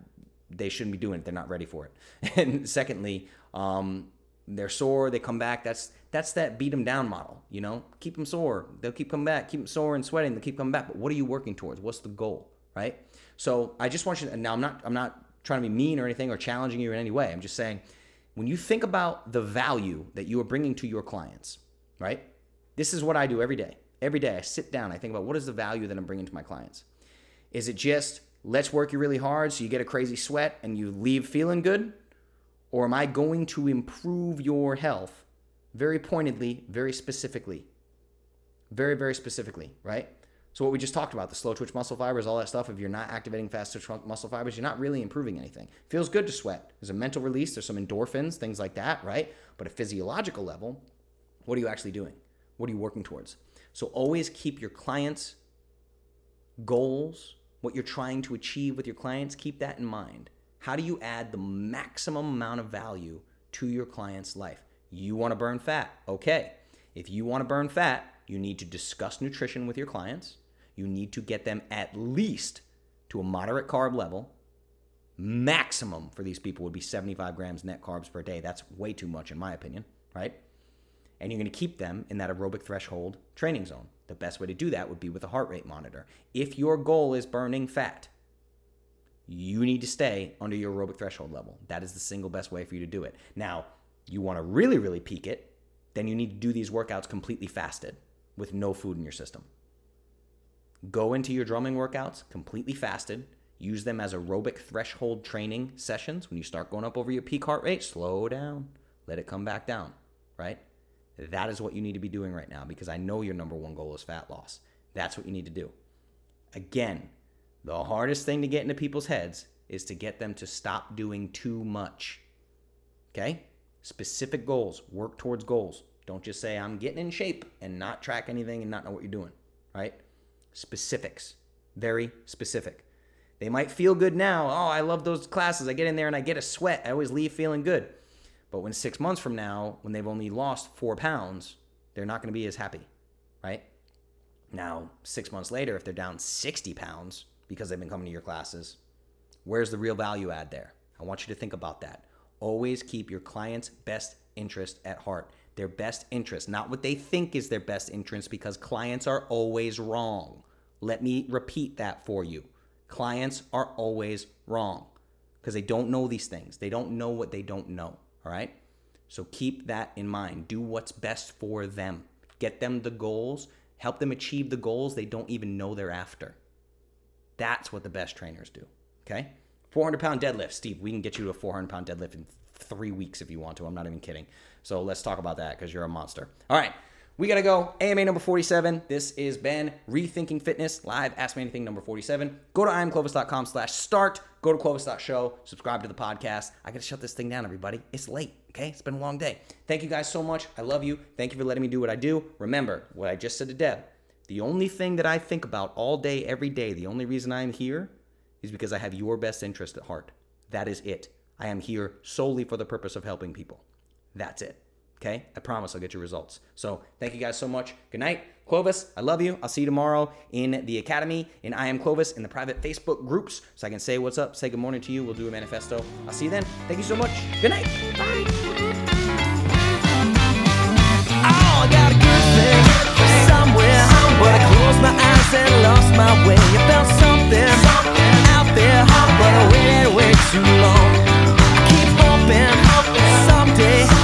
they shouldn't be doing it. They're not ready for it. [laughs] And secondly, um, they're sore. They come back. That's that's that beat them down model. You know, keep them sore. They'll keep coming back. Keep them sore and sweating. They'll keep coming back. But what are you working towards? What's the goal? Right. So I just want you to. Now I'm not. I'm not trying to be mean or anything or challenging you in any way. I'm just saying, when you think about the value that you are bringing to your clients, right? This is what I do every day. Every day I sit down, I think about what is the value that I'm bringing to my clients? Is it just let's work you really hard so you get a crazy sweat and you leave feeling good? Or am I going to improve your health very pointedly, very specifically? Very, very specifically, right? So, what we just talked about, the slow twitch muscle fibers, all that stuff, if you're not activating fast twitch muscle fibers, you're not really improving anything. Feels good to sweat. There's a mental release, there's some endorphins, things like that, right? But a physiological level, what are you actually doing? What are you working towards? So always keep your clients' goals, what you're trying to achieve with your clients, keep that in mind. How do you add the maximum amount of value to your client's life? You want to burn fat. Okay. If you want to burn fat, you need to discuss nutrition with your clients. You need to get them at least to a moderate carb level. Maximum for these people would be 75 grams net carbs per day. That's way too much, in my opinion, right? and you're going to keep them in that aerobic threshold training zone. The best way to do that would be with a heart rate monitor. If your goal is burning fat, you need to stay under your aerobic threshold level. That is the single best way for you to do it. Now, you want to really, really peak it, then you need to do these workouts completely fasted with no food in your system. Go into your drumming workouts completely fasted. Use them as aerobic threshold training sessions. When you start going up over your peak heart rate, slow down, let it come back down, right? That is what you need to be doing right now because I know your number one goal is fat loss. That's what you need to do. Again, the hardest thing to get into people's heads is to get them to stop doing too much. Okay? Specific goals, work towards goals. Don't just say, I'm getting in shape and not track anything and not know what you're doing, right? Specifics, very specific. They might feel good now. Oh, I love those classes. I get in there and I get a sweat. I always leave feeling good. But when six months from now, when they've only lost four pounds, they're not going to be as happy, right? Now, six months later, if they're down 60 pounds because they've been coming to your classes, where's the real value add there? I want you to think about that. Always keep your client's best interest at heart. Their best interest, not what they think is their best interest, because clients are always wrong. Let me repeat that for you. Clients are always wrong because they don't know these things. They don't know what they don't know. All right. So keep that in mind. Do what's best for them. Get them the goals, help them achieve the goals they don't even know they're after. That's what the best trainers do. Okay. 400 pound deadlift. Steve, we can get you to a 400 pound deadlift in three weeks if you want to. I'm not even kidding. So let's talk about that because you're a monster. All right. We got to go. AMA number 47. This is Ben, Rethinking Fitness, live Ask Me Anything number 47. Go to iamclovis.com slash start. Go to clovis.show. Subscribe to the podcast. I got to shut this thing down, everybody. It's late, okay? It's been a long day. Thank you guys so much. I love you. Thank you for letting me do what I do. Remember what I just said to Deb. The only thing that I think about all day, every day, the only reason I'm here is because I have your best interest at heart. That is it. I am here solely for the purpose of helping people. That's it. Okay? I promise I'll get you results. So thank you guys so much. Good night. Clovis, I love you. I'll see you tomorrow in the academy, in I Am Clovis, in the private Facebook groups, so I can say what's up, say good morning to you. We'll do a manifesto. I'll see you then. Thank you so much. Good night. Bye. Oh, but I closed my eyes and lost my way. I felt something, out there, but I waited way too long. I keep hoping, hoping someday.